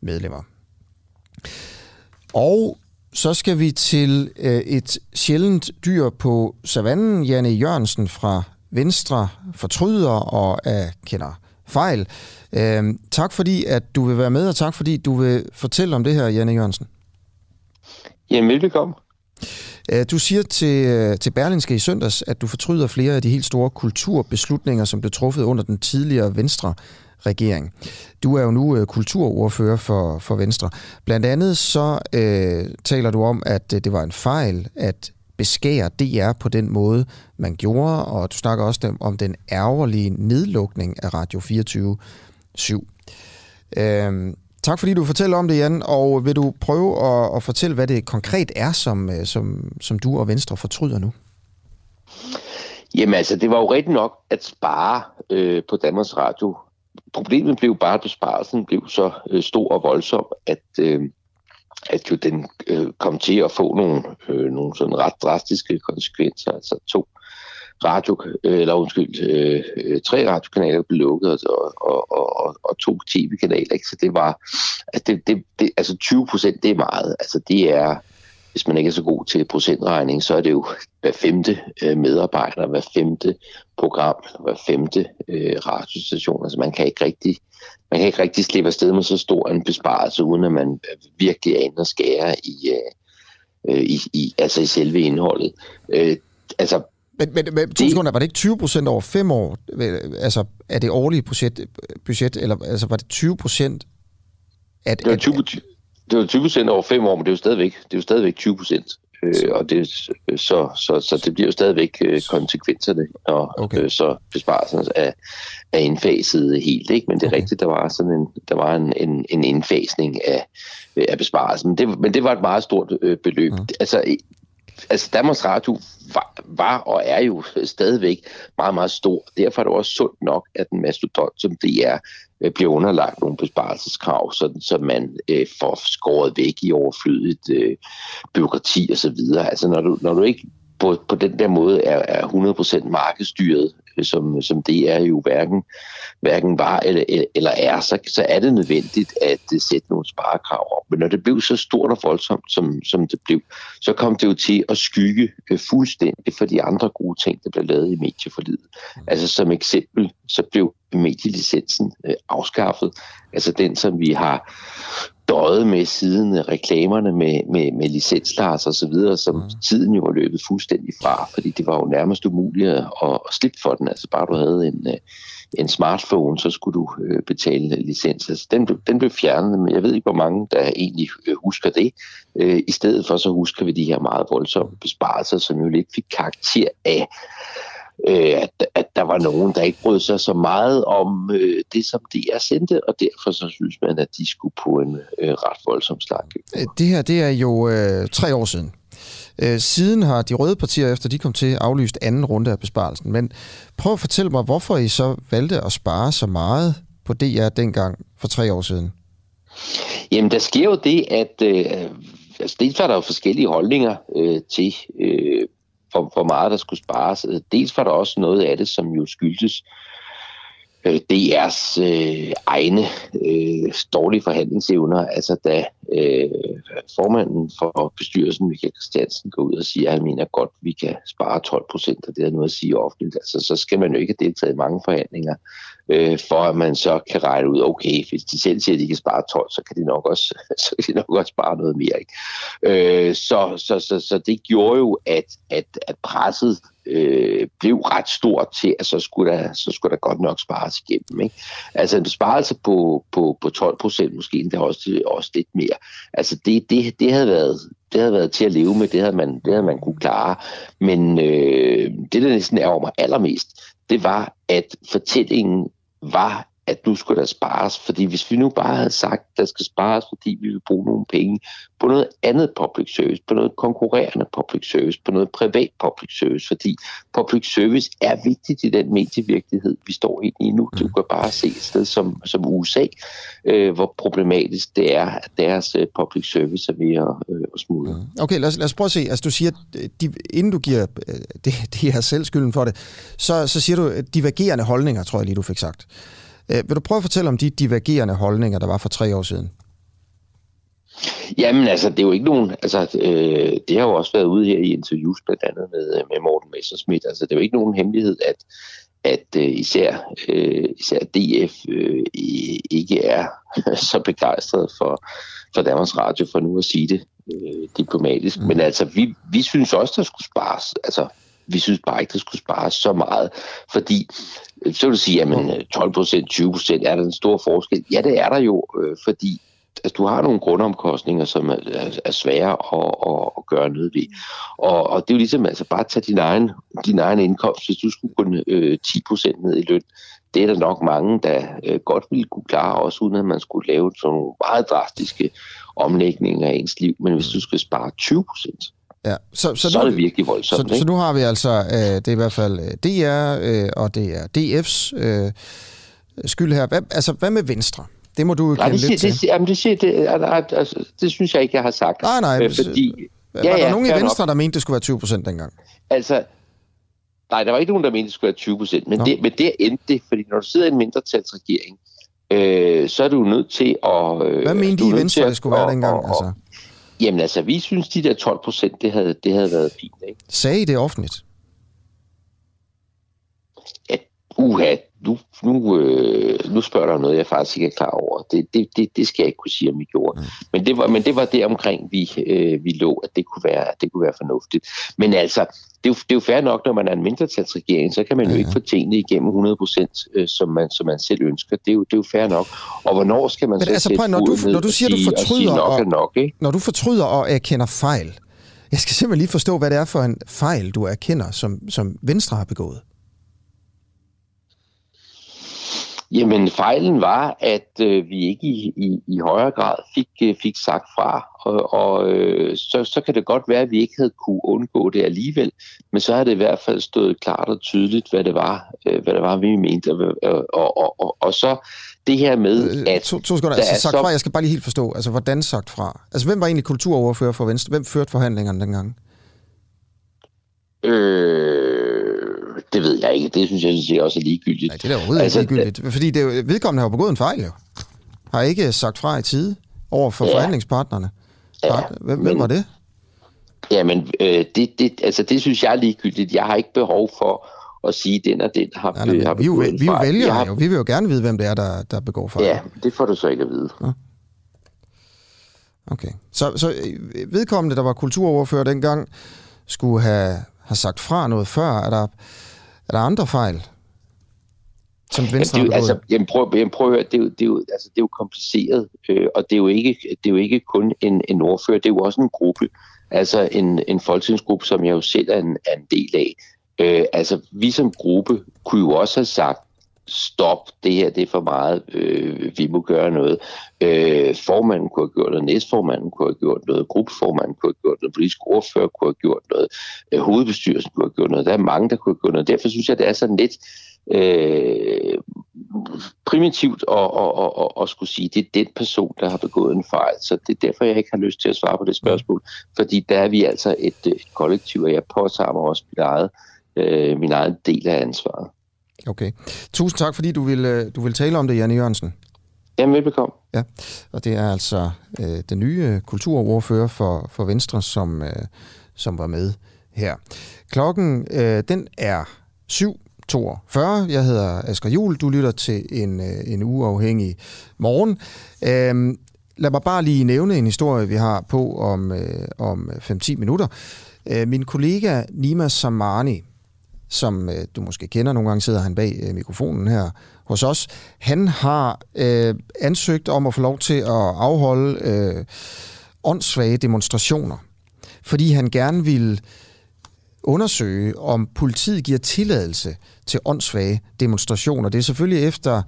medlemmer. Og så skal vi til øh, et sjældent dyr på savannen. Janne Jørgensen fra Venstre fortryder og kender fejl. Øh, tak fordi, at du vil være med, og tak fordi du vil fortælle om det her, Janne Jørgensen. Jamen, velkommen. Øh, du siger til, øh, til Berlinske i søndags, at du fortryder flere af de helt store kulturbeslutninger, som blev truffet under den tidligere Venstre regering. Du er jo nu øh, kulturordfører for, for Venstre. Blandt andet så øh, taler du om, at øh, det var en fejl at beskære DR på den måde, man gjorde, og du snakker også om den ærgerlige nedlukning af Radio 24 7. Øh, tak fordi du fortæller om det, Jan, og vil du prøve at, at fortælle, hvad det konkret er, som, øh, som, som du og Venstre fortryder nu? Jamen altså, det var jo rigtigt nok at spare øh, på Danmarks Radio. Problemet blev bare, at besparelsen blev så øh, stor og voldsom, at, øh, at jo den øh, kom til at få nogle, øh, nogle sådan ret drastiske konsekvenser. Altså to radio, øh, eller undskyld, øh, tre radiokanaler blev lukket, altså, og, og, og, og to tv-kanaler. Ikke? Så det var, altså, det, det, det, altså 20 procent, det er meget. Altså det er, hvis man ikke er så god til procentregning, så er det jo hver femte øh, medarbejder, hver femte program, hver femte øh, radiostation. Altså man kan ikke rigtig man kan ikke rigtig slippe afsted med så stor en besparelse, uden at man virkelig er inde og skære i, øh, i, i, altså i selve indholdet. Øh, altså men, men, men to sekunder, var det ikke 20 procent over fem år? Altså, er det årlige budget, budget eller altså, var det 20 procent? At, det var 20, at, det var 20 procent over fem år, men det er jo stadigvæk, det er jo stadigvæk 20 procent. Øh, og det, så, så, så det bliver jo stadigvæk øh, konsekvenserne, og okay. øh, så besparelsen er, er indfaset helt. Ikke? Men det er okay. rigtigt, der var sådan en, der var en, en, en indfasning af, af besparelsen. Men det, men det var et meget stort øh, beløb. Ja. Altså, altså Danmarks Radio var, var og er jo stadigvæk meget, meget stor. Derfor er det også sundt nok, at en mastodont som det er, øh, bliver underlagt nogle besparelseskrav, sådan, så man øh, får skåret væk i overflødigt øh, byråkrati osv. Altså når du, når du ikke på, på den der måde er, er 100% markedsstyret, øh, som, som det er jo hverken, hverken var eller, eller er, så, så er det nødvendigt at øh, sætte nogle sparekrav op. Men når det blev så stort og voldsomt, som, som det blev, så kom det jo til at skygge øh, fuldstændig for de andre gode ting, der blev lavet i medieforlidet. Altså som eksempel, så blev medielicensen afskaffet. Altså den, som vi har døjet med siden reklamerne med, med, med licenslars og så videre, som mm. tiden jo var løbet fuldstændig fra, fordi det var jo nærmest umuligt at, at slippe for den. Altså bare du havde en, øh, en smartphone, så skulle du øh, betale licens. Altså, den, blev, den blev fjernet, men jeg ved ikke, hvor mange der egentlig øh, husker det. Øh, I stedet for så husker vi de her meget voldsomme besparelser, som jo lidt fik karakter af øh, at, at der var nogen, der ikke brød sig så meget om øh, det, som de er sendte, og derfor så synes man, at de skulle på en øh, ret voldsom slank. Det her, det er jo øh, tre år siden. Øh, siden har de røde partier, efter de kom til, aflyst anden runde af besparelsen. Men prøv at fortælle mig, hvorfor I så valgte at spare så meget på DR dengang for tre år siden? Jamen, der sker jo det, at øh, altså, dels var der jo forskellige holdninger øh, til, øh, hvor, hvor meget der skulle spares. Øh, dels var der også noget af det, som jo skyldtes øh, DR's øh, egne øh, dårlige forhandlingsevner. Altså da øh, formanden for bestyrelsen, Michael Christiansen, går ud og siger, at han mener godt, at vi kan spare 12 procent, og det er noget at sige offentligt. Altså, så skal man jo ikke have deltaget i mange forhandlinger, øh, for at man så kan regne ud, okay, hvis de selv siger, at de kan spare 12, så kan de nok også, *laughs* så kan de nok også spare noget mere. Ikke? Øh, så, så, så, så det gjorde jo, at, at, at presset øh, blev ret stort til, at så skulle der, så skulle der godt nok spares igennem. Ikke? Altså en besparelse på, på, på 12 procent, måske endda også, også lidt mere. Altså det, det, det, havde været, det havde været til at leve med, det havde man, det havde man kunne klare. Men øh, det, der næsten ærger mig allermest, det var, at fortællingen var, at nu skulle der spares. Fordi hvis vi nu bare havde sagt, at der skal spares, fordi vi vil bruge nogle penge på noget andet public service, på noget konkurrerende public service, på noget privat public service, fordi public service er vigtigt i den medievirkelighed, vi står i lige nu. Du mm. kan bare se et sted som, som USA, øh, hvor problematisk det er, at deres øh, public service er ved at, øh, at smuldre. Mm. Okay, lad os, lad os prøve at se. Altså, du siger, de, inden du giver øh, det, det her selv skylden for det, så, så siger du divergerende holdninger, tror jeg lige, du fik sagt. Øh, vil du prøve at fortælle om de divergerende holdninger, der var for tre år siden? Jamen altså, det er jo ikke nogen, altså øh, det har jo også været ude her i interviews blandt andet med, øh, med Morten Messerschmidt, altså det er jo ikke nogen hemmelighed, at, at øh, især, øh, især DF øh, ikke er *laughs* så begejstret for, for Danmarks Radio, for nu at sige det øh, diplomatisk, mm. men altså vi, vi synes også, der skulle spares, altså vi synes bare ikke, der skulle spares så meget, fordi så vil du sige, jamen 12 procent, 20 procent, er der en stor forskel? Ja, det er der jo, øh, fordi altså, du har nogle grundomkostninger, som er, er, er svære at, at, at gøre noget ved. Og, og det er jo ligesom altså bare at tage din egen, din egen indkomst, hvis du skulle gå øh, 10 procent ned i løn. Det er der nok mange, der øh, godt ville kunne klare, også uden at man skulle lave sådan nogle meget drastiske omlægninger af ens liv. Men hvis du skal spare 20 procent, Ja. Så, så, så nu, er det virkelig voldsomt. Så, så nu har vi altså, øh, det er i hvert fald øh, DR, øh, og det er DF's øh, skyld her. Hvad, altså, hvad med Venstre? Det må du jo kende det, lidt til. Det, jamen, det, det, det, altså, det synes jeg ikke, jeg har sagt. Nej, nej. Øh, fordi, var ja, der ja, nogen i Venstre, nok. der mente, det skulle være 20 procent dengang? Altså, nej, der var ikke nogen, der mente, det skulle være 20 procent. Men, det, men det endte det, fordi når du sidder i en mindretalsregering, øh, så er du nødt til at... Øh, Hvad mente I i Venstre, det skulle være dengang? Og, altså? Jamen altså, vi synes, de der 12 procent, det havde, det havde været fint. Ikke? Sagde I det offentligt? Ja, uha, nu, nu, øh, nu spørger der noget, jeg faktisk ikke er klar over. Det, det, det, det skal jeg ikke kunne sige, om vi gjorde. Mm. Men, det var, men det var det omkring, vi, øh, vi lå, at det kunne, være, det kunne være fornuftigt. Men altså, det er, jo, det er jo fair nok, når man er en mindretalsregering, så kan man jo ja. ikke få tingene igennem 100 procent, øh, som, man, som man selv ønsker. Det er, jo, det er jo fair nok. Og hvornår skal man men så altså, prøv, når du, når du siger, du fortryder, og, og, nok, ikke? når du fortryder og erkender fejl, jeg skal simpelthen lige forstå, hvad det er for en fejl, du erkender, som, som Venstre har begået. Jamen, fejlen var, at øh, vi ikke i, i, i højere grad fik, øh, fik sagt fra, og, og øh, så, så kan det godt være, at vi ikke havde kunne undgå det alligevel, men så har det i hvert fald stået klart og tydeligt, hvad det var, øh, hvad det var vi mente. Og, og, og, og, og så det her med, øh, at... To, to sekunder, altså sagt så... fra, jeg skal bare lige helt forstå, altså hvordan sagt fra? Altså hvem var egentlig kulturoverfører for Venstre? Hvem førte forhandlingerne dengang? Øh, det ved jeg ikke. Det synes jeg, synes jeg også er ligegyldigt. Nej, det er overhovedet altså, ikke ligegyldigt. Fordi det, er, vedkommende har jo begået en fejl, jo. Har ikke sagt fra i tide over for ja. forhandlingspartnerne. Ja, hvem, hvem var det? Jamen, øh, det, det, altså, det synes jeg er ligegyldigt. Jeg har ikke behov for at sige, at den og den har, nej, nej, har vi, jo, vi jo vælger har... jo. Vi vil jo gerne vide, hvem det er, der, der begår fejl. Ja, det får du så ikke at vide. Ja. Okay. Så, så øh, vedkommende, der var kulturoverfører dengang, skulle have, have sagt fra noget før. Er der, er der andre fejl, som Venstre jamen, det, altså, jamen, prøv, jamen, prøv at høre, det er jo, det er jo, altså, det er jo kompliceret, øh, og det er jo ikke, det er jo ikke kun en, en ordfører, det er jo også en gruppe, altså en, en folketingsgruppe, som jeg jo selv er en, er en del af. Øh, altså, vi som gruppe kunne jo også have sagt, stop, det her det er for meget, øh, vi må gøre noget. Øh, formanden kunne have gjort noget, næstformanden kunne have gjort noget, gruppeformanden kunne have gjort noget, politisk ordfører kunne have gjort noget, øh, hovedbestyrelsen kunne have gjort noget. Der er mange, der kunne have gjort noget. Derfor synes jeg, det er sådan lidt øh, primitivt at, at, at, at, at skulle sige, det er den person, der har begået en fejl. Så det er derfor, jeg ikke har lyst til at svare på det spørgsmål. Fordi der er vi altså et, et kollektiv, og jeg påtager mig også mit eget, øh, min egen del af ansvaret. Okay. Tusind tak, fordi du vil, øh, du vil tale om det, Janne Jørgensen. Jamen, velbekomme. Ja, og det er altså øh, den nye kulturordfører for, for Venstre, som, øh, som var med her. Klokken, øh, den er 7.42. Jeg hedder Asger Jul. Du lytter til en, øh, en uafhængig morgen. Øh, lad mig bare lige nævne en historie, vi har på om, øh, om 5-10 minutter. Øh, min kollega Nima Samani, som øh, du måske kender. Nogle gange sidder han bag øh, mikrofonen her hos os. Han har øh, ansøgt om at få lov til at afholde øh, åndssvage demonstrationer, fordi han gerne vil undersøge, om politiet giver tilladelse til åndssvage demonstrationer. Det er selvfølgelig efter,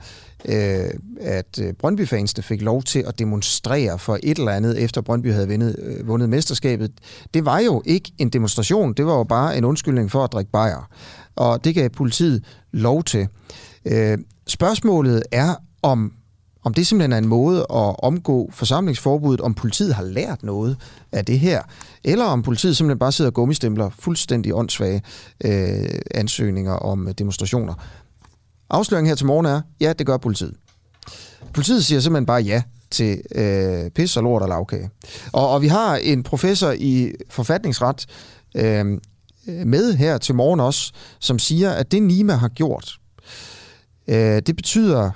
øh, at øh, Brøndby-fansene fik lov til at demonstrere for et eller andet, efter Brøndby havde vundet, øh, vundet mesterskabet. Det var jo ikke en demonstration, det var jo bare en undskyldning for at drikke bajer. Og det gav politiet lov til. Øh, spørgsmålet er, om om det simpelthen er en måde at omgå forsamlingsforbuddet, om politiet har lært noget af det her, eller om politiet simpelthen bare sidder og gummistempler fuldstændig åndssvage øh, ansøgninger om demonstrationer. Afsløringen her til morgen er, ja, det gør politiet. Politiet siger simpelthen bare ja til øh, pis og lort og lavkage. Og, og vi har en professor i forfatningsret øh, med her til morgen også, som siger, at det Nima har gjort, øh, det betyder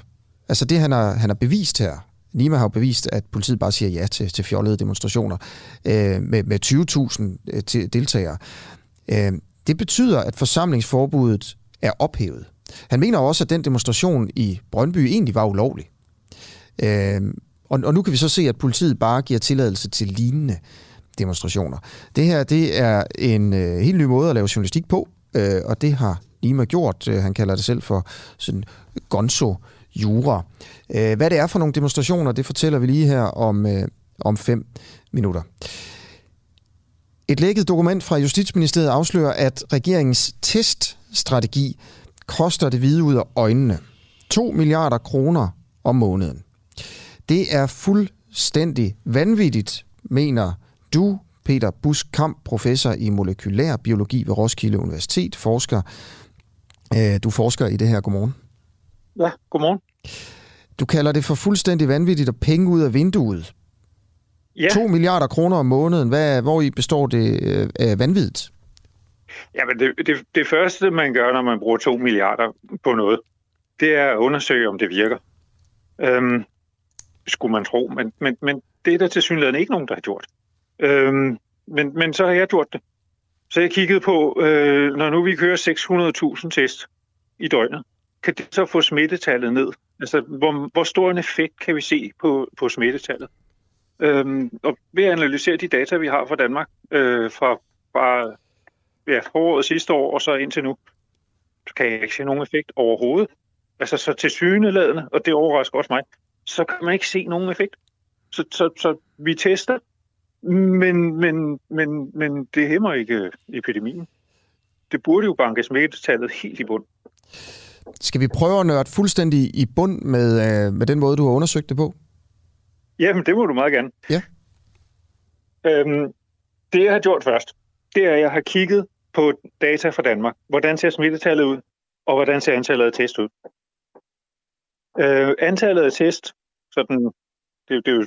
Altså det, han har, han har bevist her, Nima har jo bevist, at politiet bare siger ja til, til fjollede demonstrationer øh, med, med 20.000 øh, deltagere. Øh, det betyder, at forsamlingsforbuddet er ophævet. Han mener også, at den demonstration i Brøndby egentlig var ulovlig. Øh, og, og nu kan vi så se, at politiet bare giver tilladelse til lignende demonstrationer. Det her det er en øh, helt ny måde at lave journalistik på, øh, og det har Nima gjort. Øh, han kalder det selv for sådan gonzo jura. Øh, hvad det er for nogle demonstrationer, det fortæller vi lige her om, øh, om fem minutter. Et lækket dokument fra Justitsministeriet afslører, at regeringens teststrategi koster det hvide ud af øjnene. 2 milliarder kroner om måneden. Det er fuldstændig vanvittigt, mener du, Peter Buskamp, professor i molekylær biologi ved Roskilde Universitet, forsker. Øh, du forsker i det her. Godmorgen. Ja, godmorgen. Du kalder det for fuldstændig vanvittigt at penge ud af vinduet. Ja. 2 milliarder kroner om måneden. Hvad, hvor i består det øh, vanvittigt? Jamen, det, det, det første, man gør, når man bruger 2 milliarder på noget, det er at undersøge, om det virker. Øhm, skulle man tro, men, men, men det er der til synligheden ikke nogen, der har gjort. Øhm, men, men så har jeg gjort det. Så jeg kiggede på, øh, når nu vi kører 600.000 test i døgnet, kan det så få smittetallet ned? Altså, hvor, hvor stor en effekt kan vi se på, på smittetallet? Øhm, og ved at analysere de data, vi har fra Danmark, øh, fra bare ja, foråret sidste år og så indtil nu, så kan jeg ikke se nogen effekt overhovedet. Altså så til syneladende, og det overrasker også mig, så kan man ikke se nogen effekt. Så, så, så vi tester, men, men, men, men det hæmmer ikke epidemien. Det burde jo banke smittetallet helt i bund. Skal vi prøve at nørde fuldstændig i bund med, øh, med den måde, du har undersøgt det på? Jamen, det må du meget gerne. Ja. Øhm, det, jeg har gjort først, det er, at jeg har kigget på data fra Danmark. Hvordan ser smittetallet ud, og hvordan ser antallet af test ud? Øh, antallet af test, sådan, det, det er jo,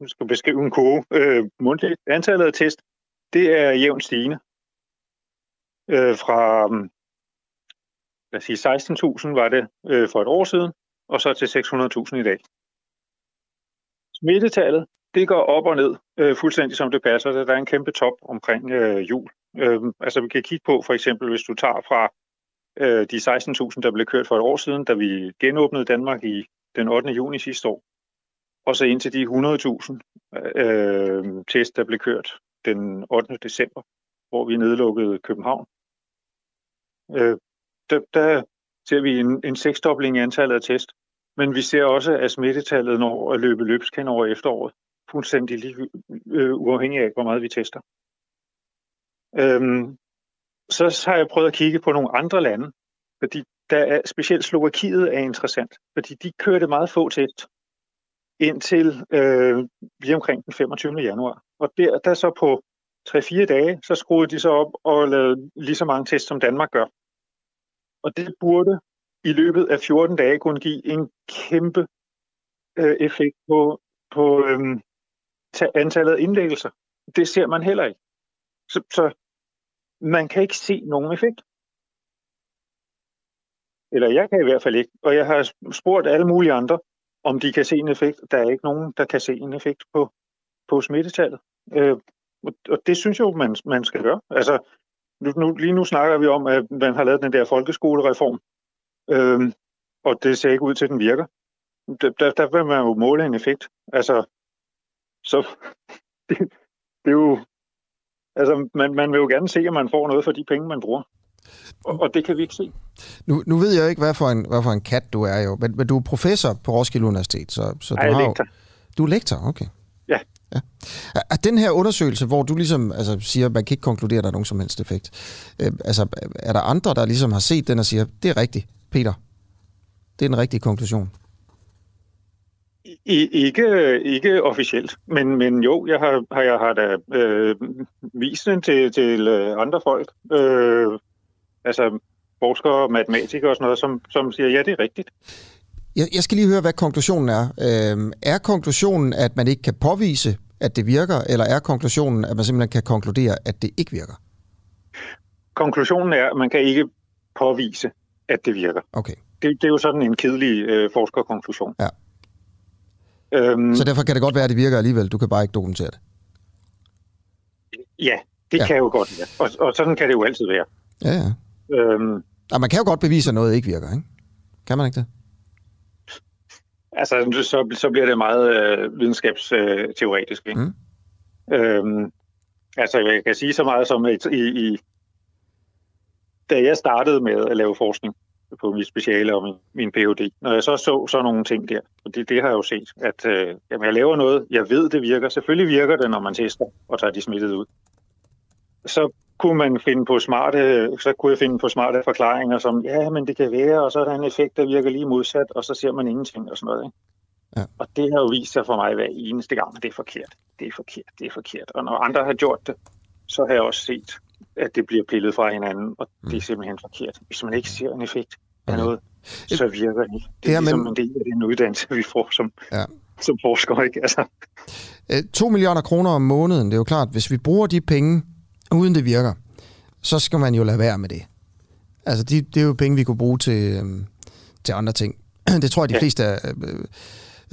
jeg skal beskrive en kurve øh, mundtligt. Antallet af test, det er jævnt stigende. Øh, fra, mm, lad os sige, 16.000 var det øh, for et år siden, og så til 600.000 i dag. Smittetallet, det går op og ned, øh, fuldstændig som det passer. Der er en kæmpe top omkring øh, jul. Øh, altså vi kan kigge på, for eksempel, hvis du tager fra øh, de 16.000, der blev kørt for et år siden, da vi genåbnede Danmark i den 8. juni sidste år, og så ind til de 100.000 øh, test, der blev kørt den 8. december, hvor vi nedlukkede København. Øh, der, der ser vi en, en seksdobling i antallet af test, men vi ser også, at smittetallet når at løbe løbsk hen over efteråret, fuldstændig lige, øh, uafhængig af, hvor meget vi tester. Øhm, så har jeg prøvet at kigge på nogle andre lande, fordi der er specielt Slovakiet er interessant, fordi de kørte meget få test indtil øh, lige omkring den 25. januar. Og der, der så på 3-4 dage, så skruede de så op og lavede lige så mange tests, som Danmark gør. Og det burde i løbet af 14 dage kunne give en kæmpe øh, effekt på, på øh, antallet af indlæggelser. Det ser man heller ikke. Så, så man kan ikke se nogen effekt. Eller jeg kan i hvert fald ikke. Og jeg har spurgt alle mulige andre, om de kan se en effekt. Der er ikke nogen, der kan se en effekt på, på smittetallet. Øh, og det synes jeg jo, man, man skal gøre. Altså, nu, nu, lige nu snakker vi om, at man har lavet den der folkeskolereform, øh, og det ser ikke ud til, at den virker. Der, der, der vil man jo måle en effekt. Altså, så *laughs* det, det er jo Altså, man, man vil jo gerne se, at man får noget for de penge, man bruger. Og, og det kan vi ikke se. Nu, nu ved jeg ikke, hvad for en, hvad for en kat du er jo, men, men du er professor på Roskilde Universitet, så, så du har lektor. Jo, du er lektor, okay. Ja. ja. Er den her undersøgelse, hvor du ligesom altså, siger, at man kan ikke konkludere, at der er nogen som helst effekt, øh, altså, er der andre, der ligesom har set den og siger, det er rigtigt, Peter, det er den rigtige konklusion? I, ikke, ikke officielt, men, men jo, jeg har, har, jeg har da øh, vist den til, til øh, andre folk, øh, altså forskere, matematikere og sådan noget, som, som siger, ja, det er rigtigt. Jeg, jeg skal lige høre, hvad konklusionen er. Øh, er konklusionen, at man ikke kan påvise, at det virker, eller er konklusionen, at man simpelthen kan konkludere, at det ikke virker? Konklusionen er, at man kan ikke påvise, at det virker. Okay. Det, det er jo sådan en kedelig øh, forskerkonklusion. Ja. Øhm, så derfor kan det godt være, at det virker alligevel. Du kan bare ikke dokumentere det. Ja, det ja. kan jo godt være. Og, og sådan kan det jo altid være. Ja, ja. Øhm, ja man kan jo godt bevise, at noget ikke virker, ikke? Kan man ikke det? Altså, så, så bliver det meget øh, videnskabsteoretisk, ikke? Mm. Øhm, altså, jeg kan sige så meget som, i, i, da jeg startede med at lave forskning, på mit speciale og min, min Ph.D. Når jeg så så sådan nogle ting der, og det, det har jeg jo set, at øh, jamen, jeg laver noget, jeg ved, det virker. Selvfølgelig virker det, når man tester og tager de smittede ud. så kunne man finde på smarte, så kunne jeg finde på smarte forklaringer som, ja, men det kan være, og så er der en effekt, der virker lige modsat, og så ser man ingenting og sådan noget. Ikke? Ja. Og det har jo vist sig for mig hver eneste gang, at det er forkert. Det er forkert, det er forkert. Og når andre har gjort det, så har jeg også set, at det bliver pillet fra hinanden, og det er mm. simpelthen forkert. Hvis man ikke ser en effekt af okay. noget, så virker det ikke. Det er ja, ligesom men... en del af den uddannelse, vi får som, ja. som forsker. Ikke? Altså. 2 øh, milliarder kroner om måneden, det er jo klart, hvis vi bruger de penge, uden det virker, så skal man jo lade være med det. Altså, de, det er jo penge, vi kunne bruge til, øhm, til andre ting. *clears throat* Det tror jeg, de ja. fleste er... Øh,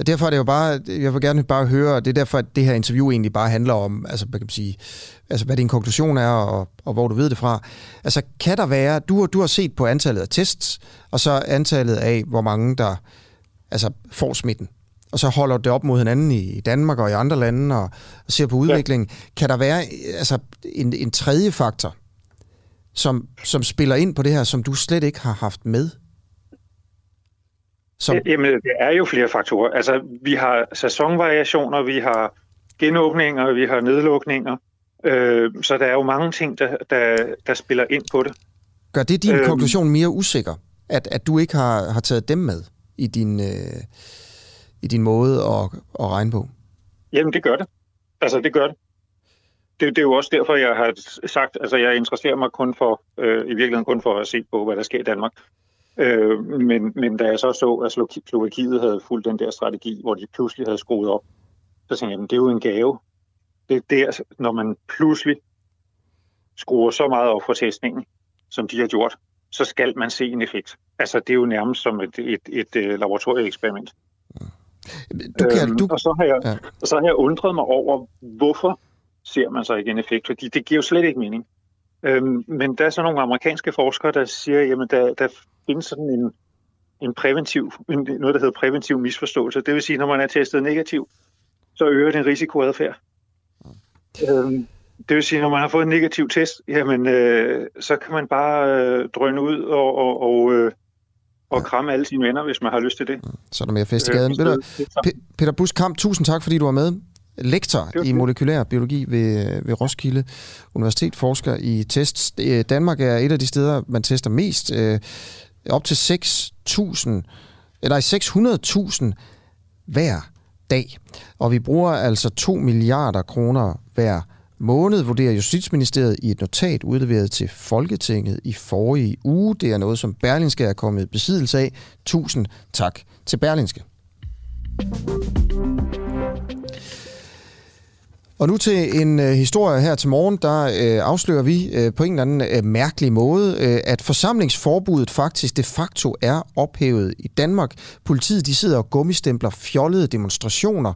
derfor er det jo bare, jeg vil gerne bare høre, det er derfor, at det her interview egentlig bare handler om, altså, hvad kan man sige, altså, hvad din konklusion er, og, og hvor du ved det fra. Altså, kan der være, du, du har set på antallet af tests, og så antallet af, hvor mange der altså, får smitten og så holder det op mod hinanden i Danmark og i andre lande og, og ser på udviklingen. Ja. Kan der være altså, en, en tredje faktor, som, som spiller ind på det her, som du slet ikke har haft med? Som... Jamen, det er jo flere faktorer. Altså, vi har sæsonvariationer, vi har genåbninger, vi har nedlukninger. Øh, så der er jo mange ting, der, der, der spiller ind på det. Gør det din øh, konklusion mere usikker, at, at du ikke har, har taget dem med i din, øh, i din måde at, at regne på? Jamen, det gør det. Altså, det gør det. Det, det er jo også derfor, jeg har sagt, altså jeg interesserer mig kun for, øh, i virkeligheden kun for at se på, hvad der sker i Danmark. Øh, men, men da jeg så så, at Slovakiet havde fulgt den der strategi, hvor de pludselig havde skruet op, så tænkte jeg, det er jo en gave. Det er der, når man pludselig skruer så meget op for testningen, som de har gjort, så skal man se en effekt. Altså, det er jo nærmest som et, et, et, et laboratorieeksperiment. Du kan, øhm, du... Og, så har jeg, ja. og så har jeg undret mig over, hvorfor ser man så ikke en effekt, fordi det giver jo slet ikke mening. Øhm, men der er så nogle amerikanske forskere, der siger, jamen der, der findes sådan en, en præventiv, noget der hedder præventiv misforståelse. Det vil sige, når man er testet negativ, så øger det en risikoadfærd. Øhm, det vil sige, når man har fået en negativ test, jamen øh, så kan man bare øh, drøne ud og, og, og øh, og kramme alle sine venner, hvis man har lyst til det. Så er der mere fest i gaden. Øh, Peter Buskamp, tusind tak, fordi du var med. Lektor i molekylær biologi ved, ved Roskilde Universitet, forsker i tests. Danmark er et af de steder, man tester mest. Op til 6.000, eller 600.000 hver dag. Og vi bruger altså 2 milliarder kroner hver måned, vurderer Justitsministeriet i et notat udleveret til Folketinget i forrige uge. Det er noget, som Berlingske er kommet i besiddelse af. Tusind tak til Berlingske. Og nu til en øh, historie her til morgen, der øh, afslører vi øh, på en eller anden øh, mærkelig måde, øh, at forsamlingsforbuddet faktisk de facto er ophævet i Danmark. Politiet de sidder og gummistempler fjollede demonstrationer,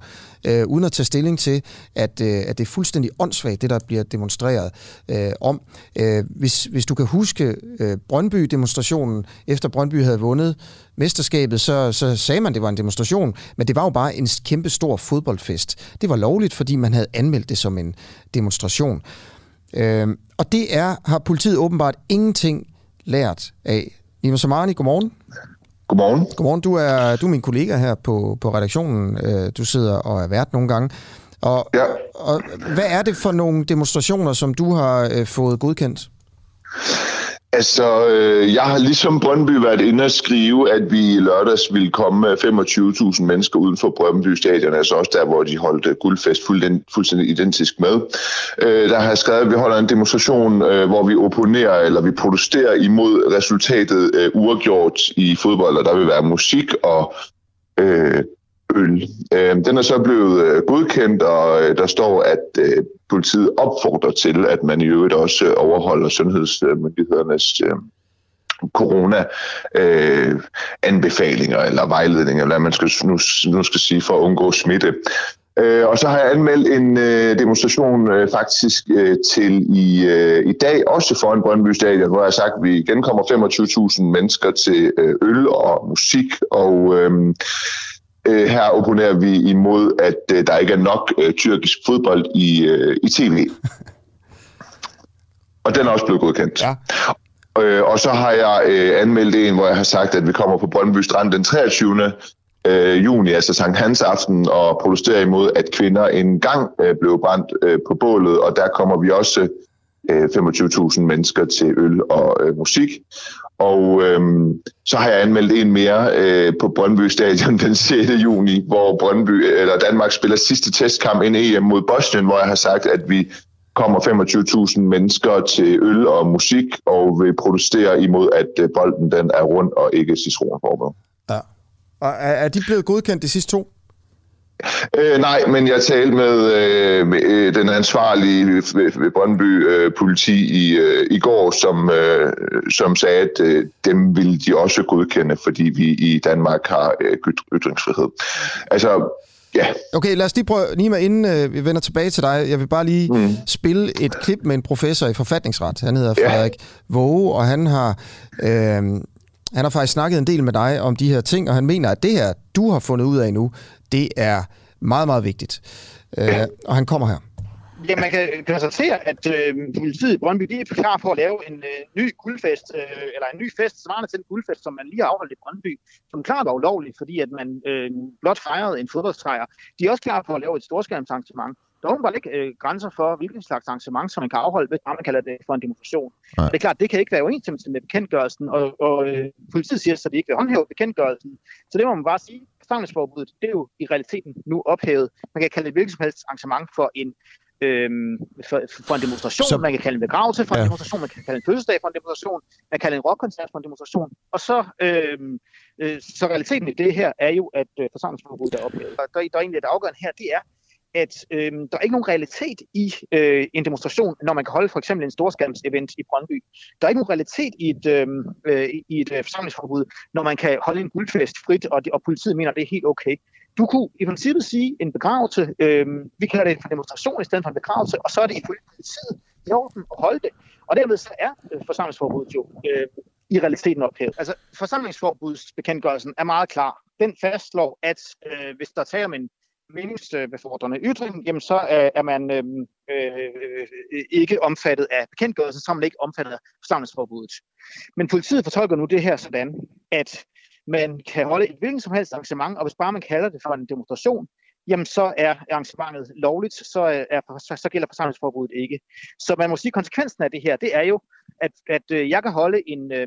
øh, uden at tage stilling til, at, øh, at det er fuldstændig åndssvagt, det der bliver demonstreret øh, om. Øh, hvis, hvis du kan huske øh, Brøndby-demonstrationen, efter Brøndby havde vundet mesterskabet, så, så sagde man, at det var en demonstration, men det var jo bare en kæmpe stor fodboldfest. Det var lovligt, fordi man havde anmeldt det som en demonstration. Øh, og det er, har politiet åbenbart ingenting lært af. Nima Samani, godmorgen. Godmorgen. Godmorgen. Du er, du er min kollega her på, på redaktionen. Øh, du sidder og er vært nogle gange. Og, ja. og hvad er det for nogle demonstrationer, som du har øh, fået godkendt? Altså, øh, jeg har ligesom Brøndby været inde og skrive, at vi i lørdags ville komme 25.000 mennesker uden for Brøndby Stadion, altså også der, hvor de holdt øh, guldfest fuldstændig, fuldstændig identisk med. Øh, der har jeg skrevet, at vi holder en demonstration, øh, hvor vi opponerer, eller vi protesterer imod resultatet øh, uafgjort i fodbold, og der vil være musik og øh, øl. Øh, den er så blevet øh, godkendt, og øh, der står, at øh, politiet opfordrer til, at man i øvrigt også øh, overholder sundhedsmyndighedernes øh, corona-anbefalinger øh, eller vejledninger, eller hvad man skal, nu, nu skal sige, for at undgå smitte. Øh, og så har jeg anmeldt en øh, demonstration øh, faktisk øh, til i, øh, i dag, også foran Brøndby Stadion, hvor jeg har sagt, at vi igen kommer 25.000 mennesker til øh, øl og musik, og øh, Øh, her opponerer vi imod, at øh, der ikke er nok øh, tyrkisk fodbold i, øh, i tv. Og den er også blevet godkendt. Ja. Øh, og så har jeg øh, anmeldt en, hvor jeg har sagt, at vi kommer på Brøndby Strand den 23. Øh, juni, altså Sankt Hans aften, og protesterer imod, at kvinder engang øh, blev brændt øh, på bålet, og der kommer vi også øh, 25.000 mennesker til øl og øh, musik. Og øhm, så har jeg anmeldt en mere øh, på Brøndby Stadion *laughs* den 6. juni, hvor Brøndby, eller Danmark spiller sidste testkamp ind EM mod Bosnien, hvor jeg har sagt, at vi kommer 25.000 mennesker til øl og musik, og vil protestere imod, at øh, bolden den er rund og ikke citronformet. Ja. Og er, er de blevet godkendt de sidste to? Øh, nej, men jeg talte med, øh, med øh, den ansvarlige ved, ved Brøndby øh, politi i, øh, i går, som, øh, som sagde, at øh, dem ville de også godkende, fordi vi i Danmark har øh, ytringsfrihed. Altså, Ja. Okay, lad os lige prøve, Nima, inden øh, vi vender tilbage til dig. Jeg vil bare lige mm. spille et klip med en professor i forfatningsret. Han hedder Frederik ja. Våge, og han har, øh, han har faktisk snakket en del med dig om de her ting, og han mener, at det her, du har fundet ud af nu, det er meget, meget vigtigt. Øh. Og han kommer her. Ja, man kan konstatere, at øh, politiet i Brøndby de er klar for at lave en øh, ny guldfest, øh, eller en ny fest, svarende til en guldfest, som man lige har afholdt i Brøndby, som klart var ulovlig, fordi at man øh, blot fejrede en fodboldstrækker. De er også klar for at lave et storskærmsarrangement. Der er bare ikke øh, grænser for, hvilken slags arrangement, som man kan afholde, hvis man kalder det for en demonstration. Nej. Det er klart, det kan ikke være uenstemmelse med bekendtgørelsen, og, og øh, politiet siger så, at de ikke vil håndhæve bekendtgørelsen. Så det må man bare sige. Forsamlingsforbuddet, det er jo i realiteten nu ophævet. Man kan kalde det hvilket som helst arrangement for en øhm, for, for en demonstration, så, man kan kalde en begravelse for ja. en demonstration, man kan kalde en fødselsdag for en demonstration, man kan kalde en rockkoncert for en demonstration. Og så, øhm, øh, så realiteten i det her er jo, at øh, forsamlingsforbuddet er ophævet. Der, der, der er egentlig det afgørende her, det er, at øh, der er ikke nogen realitet i øh, en demonstration, når man kan holde for eksempel en storskærmsevent i Brøndby. Der er ikke nogen realitet i et, øhm, øh, i et øh, forsamlingsforbud, når man kan holde en guldfest frit, og, det, og politiet mener, at det er helt okay. Du kunne i princippet sige en begravelse, øh, vi kalder det en demonstration i stedet for en begravelse, og så er det ifølge politiet i orden at holde det. Og dermed så er øh, forsamlingsforbuddet jo øh, i realiteten ophævet. Altså forsamlingsforbudsbekendtgørelsen er meget klar. Den fastslår, at øh, hvis der tager om en meningsbefordrende ytring, jamen så er, er man øhm, øh, øh, ikke omfattet af bekendtgørelsen, så er man ikke omfattet af forsamlingsforbuddet. Men politiet fortolker nu det her sådan, at man kan holde et hvilken som helst arrangement, og hvis bare man kalder det for en demonstration, jamen så er arrangementet lovligt, så, er, så, så gælder forsamlingsforbuddet ikke. Så man må sige, at konsekvensen af det her, det er jo, at, at øh, jeg kan holde en, øh,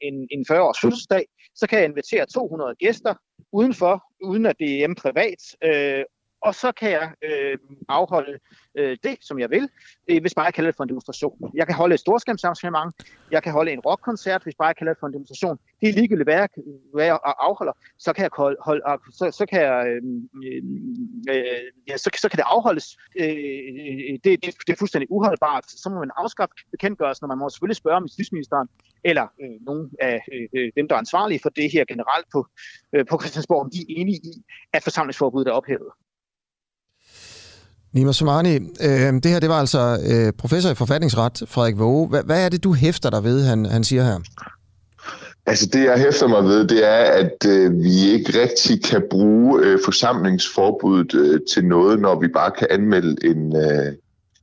en, en 40-års fødselsdag, så kan jeg invitere 200 gæster udenfor, uden at det er hjemme privat, øh, og så kan jeg øh, afholde øh, det, som jeg vil, øh, hvis bare jeg kalder det for en demonstration. Jeg kan holde et storskærmsarrangement, jeg kan holde en rockkoncert, hvis bare jeg kalder det for en demonstration. Det er ligegyldigt, hvad jeg, hvad jeg afholder, så kan jeg holde, holde, så, så kan jeg, øh, øh, øh, ja, så, så kan det afholdes. Øh, øh, det, det, det er fuldstændig uholdbart. Så må man afskaffe bekendtgørelsen, og man må selvfølgelig spørge om justitsministeren, eller øh, nogen af øh, øh, dem, der er ansvarlige for det her generelt på, øh, på Christiansborg, om de er enige i, at forsamlingsforbuddet er ophævet. Nima Somani, øh, det her det var altså øh, professor i forfatningsret, Frederik Våge. Hvad, hvad er det, du hæfter dig ved, han, han siger her? Altså det, jeg hæfter mig ved, det er, at øh, vi ikke rigtig kan bruge øh, forsamlingsforbuddet øh, til noget, når vi bare kan anmelde en, øh,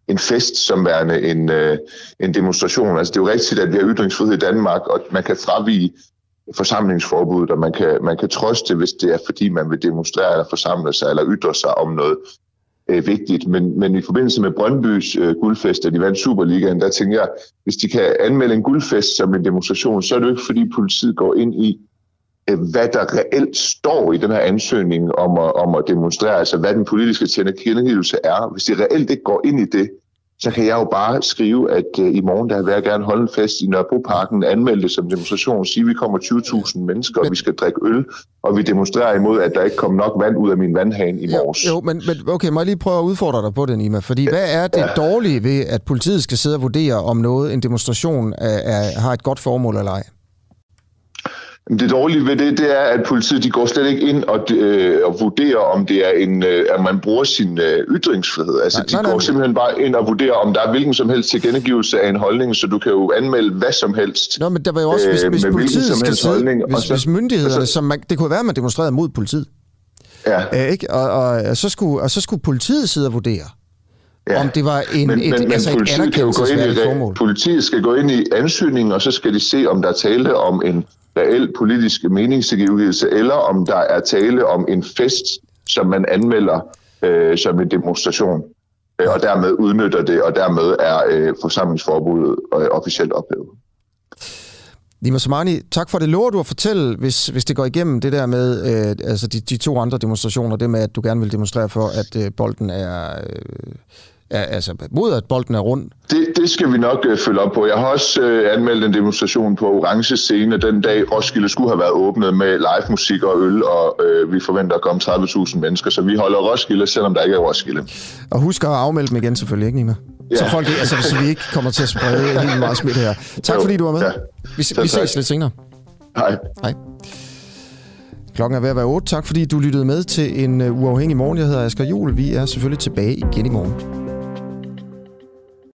en fest som værende en, øh, en demonstration. Altså det er jo rigtigt, at vi har ytringsfrihed i Danmark, og man kan fravige forsamlingsforbuddet, og man kan, man kan trøste, hvis det er fordi, man vil demonstrere eller forsamle sig eller ytre sig om noget øh, vigtigt. Men, men i forbindelse med Brøndbys øh, guldfest, da de vandt Superligaen, der tænker jeg, hvis de kan anmelde en guldfest som en demonstration, så er det jo ikke fordi politiet går ind i, øh, hvad der reelt står i den her ansøgning om at, om at demonstrere, altså hvad den politiske tilkendegivelse er. Hvis de reelt ikke går ind i det, så kan jeg jo bare skrive, at uh, i morgen der vil jeg gerne holde en fest i Nørrebroparken, anmelde det som demonstration, sige, at vi kommer 20.000 mennesker, og vi skal drikke øl, og vi demonstrerer imod, at der ikke kommer nok vand ud af min vandhane i morges. Jo, jo men, men okay, må jeg lige prøve at udfordre dig på det, Nima? Fordi hvad er det ja. dårlige ved, at politiet skal sidde og vurdere, om noget, en demonstration, er, er, har et godt formål eller ej? Det dårlige ved det, det er, at politiet de går slet ikke ind og, øh, og vurderer, om det er en, øh, at man bruger sin øh, ytringsfrihed. Altså, nej, de nej, går nej, simpelthen bare ind og vurderer, om der er hvilken som helst tilkendegivelse af en holdning, så du kan jo anmelde hvad som helst. Nå, men der var jo også, hvis, øh, hvis politiet skal sidde, holdning, hvis, så, hvis myndighederne, så, som man, det kunne være, at man demonstrerede mod politiet. Ja. Æ, ikke? Og, og, og, så skulle, og så skulle politiet sidde og vurdere. Ja. Om det var en, men, et, men, altså men et anerkendelsesværdigt formål. Politiet skal gå ind i ansøgningen, og så skal de se, om der er tale om en reel politisk meningstilgivelse, eller om der er tale om en fest, som man anmelder øh, som en demonstration. øh, og dermed udnytter det, og dermed er øh, forsamlingsforbuddet øh, officielt ophævet. Nima Somani, tak for det. Lover du at fortælle, hvis, hvis det går igennem det der med øh, altså de, de to andre demonstrationer, det med, at du gerne vil demonstrere for, at øh, bolden er... Øh, er, altså mod at bolden er rund? Det, det skal vi nok øh, følge op på. Jeg har også øh, anmeldt en demonstration på Orange Scene den dag Roskilde skulle have været åbnet med live musik og øl, og øh, vi forventer at komme 30.000 mennesker, så vi holder Roskilde, selvom der ikke er Roskilde. Og husk at afmelde dem igen selvfølgelig, ikke Nima? Ja. Så, folk, altså, så vi ikke kommer til at sprede helt meget smidt her. Tak jo, fordi du var med. Ja. Vi, vi ses lidt senere. Hej. Hej. Klokken er ved at være 8. Tak fordi du lyttede med til en uh, uafhængig morgen. Jeg hedder Asger Jul. Vi er selvfølgelig tilbage igen i morgen.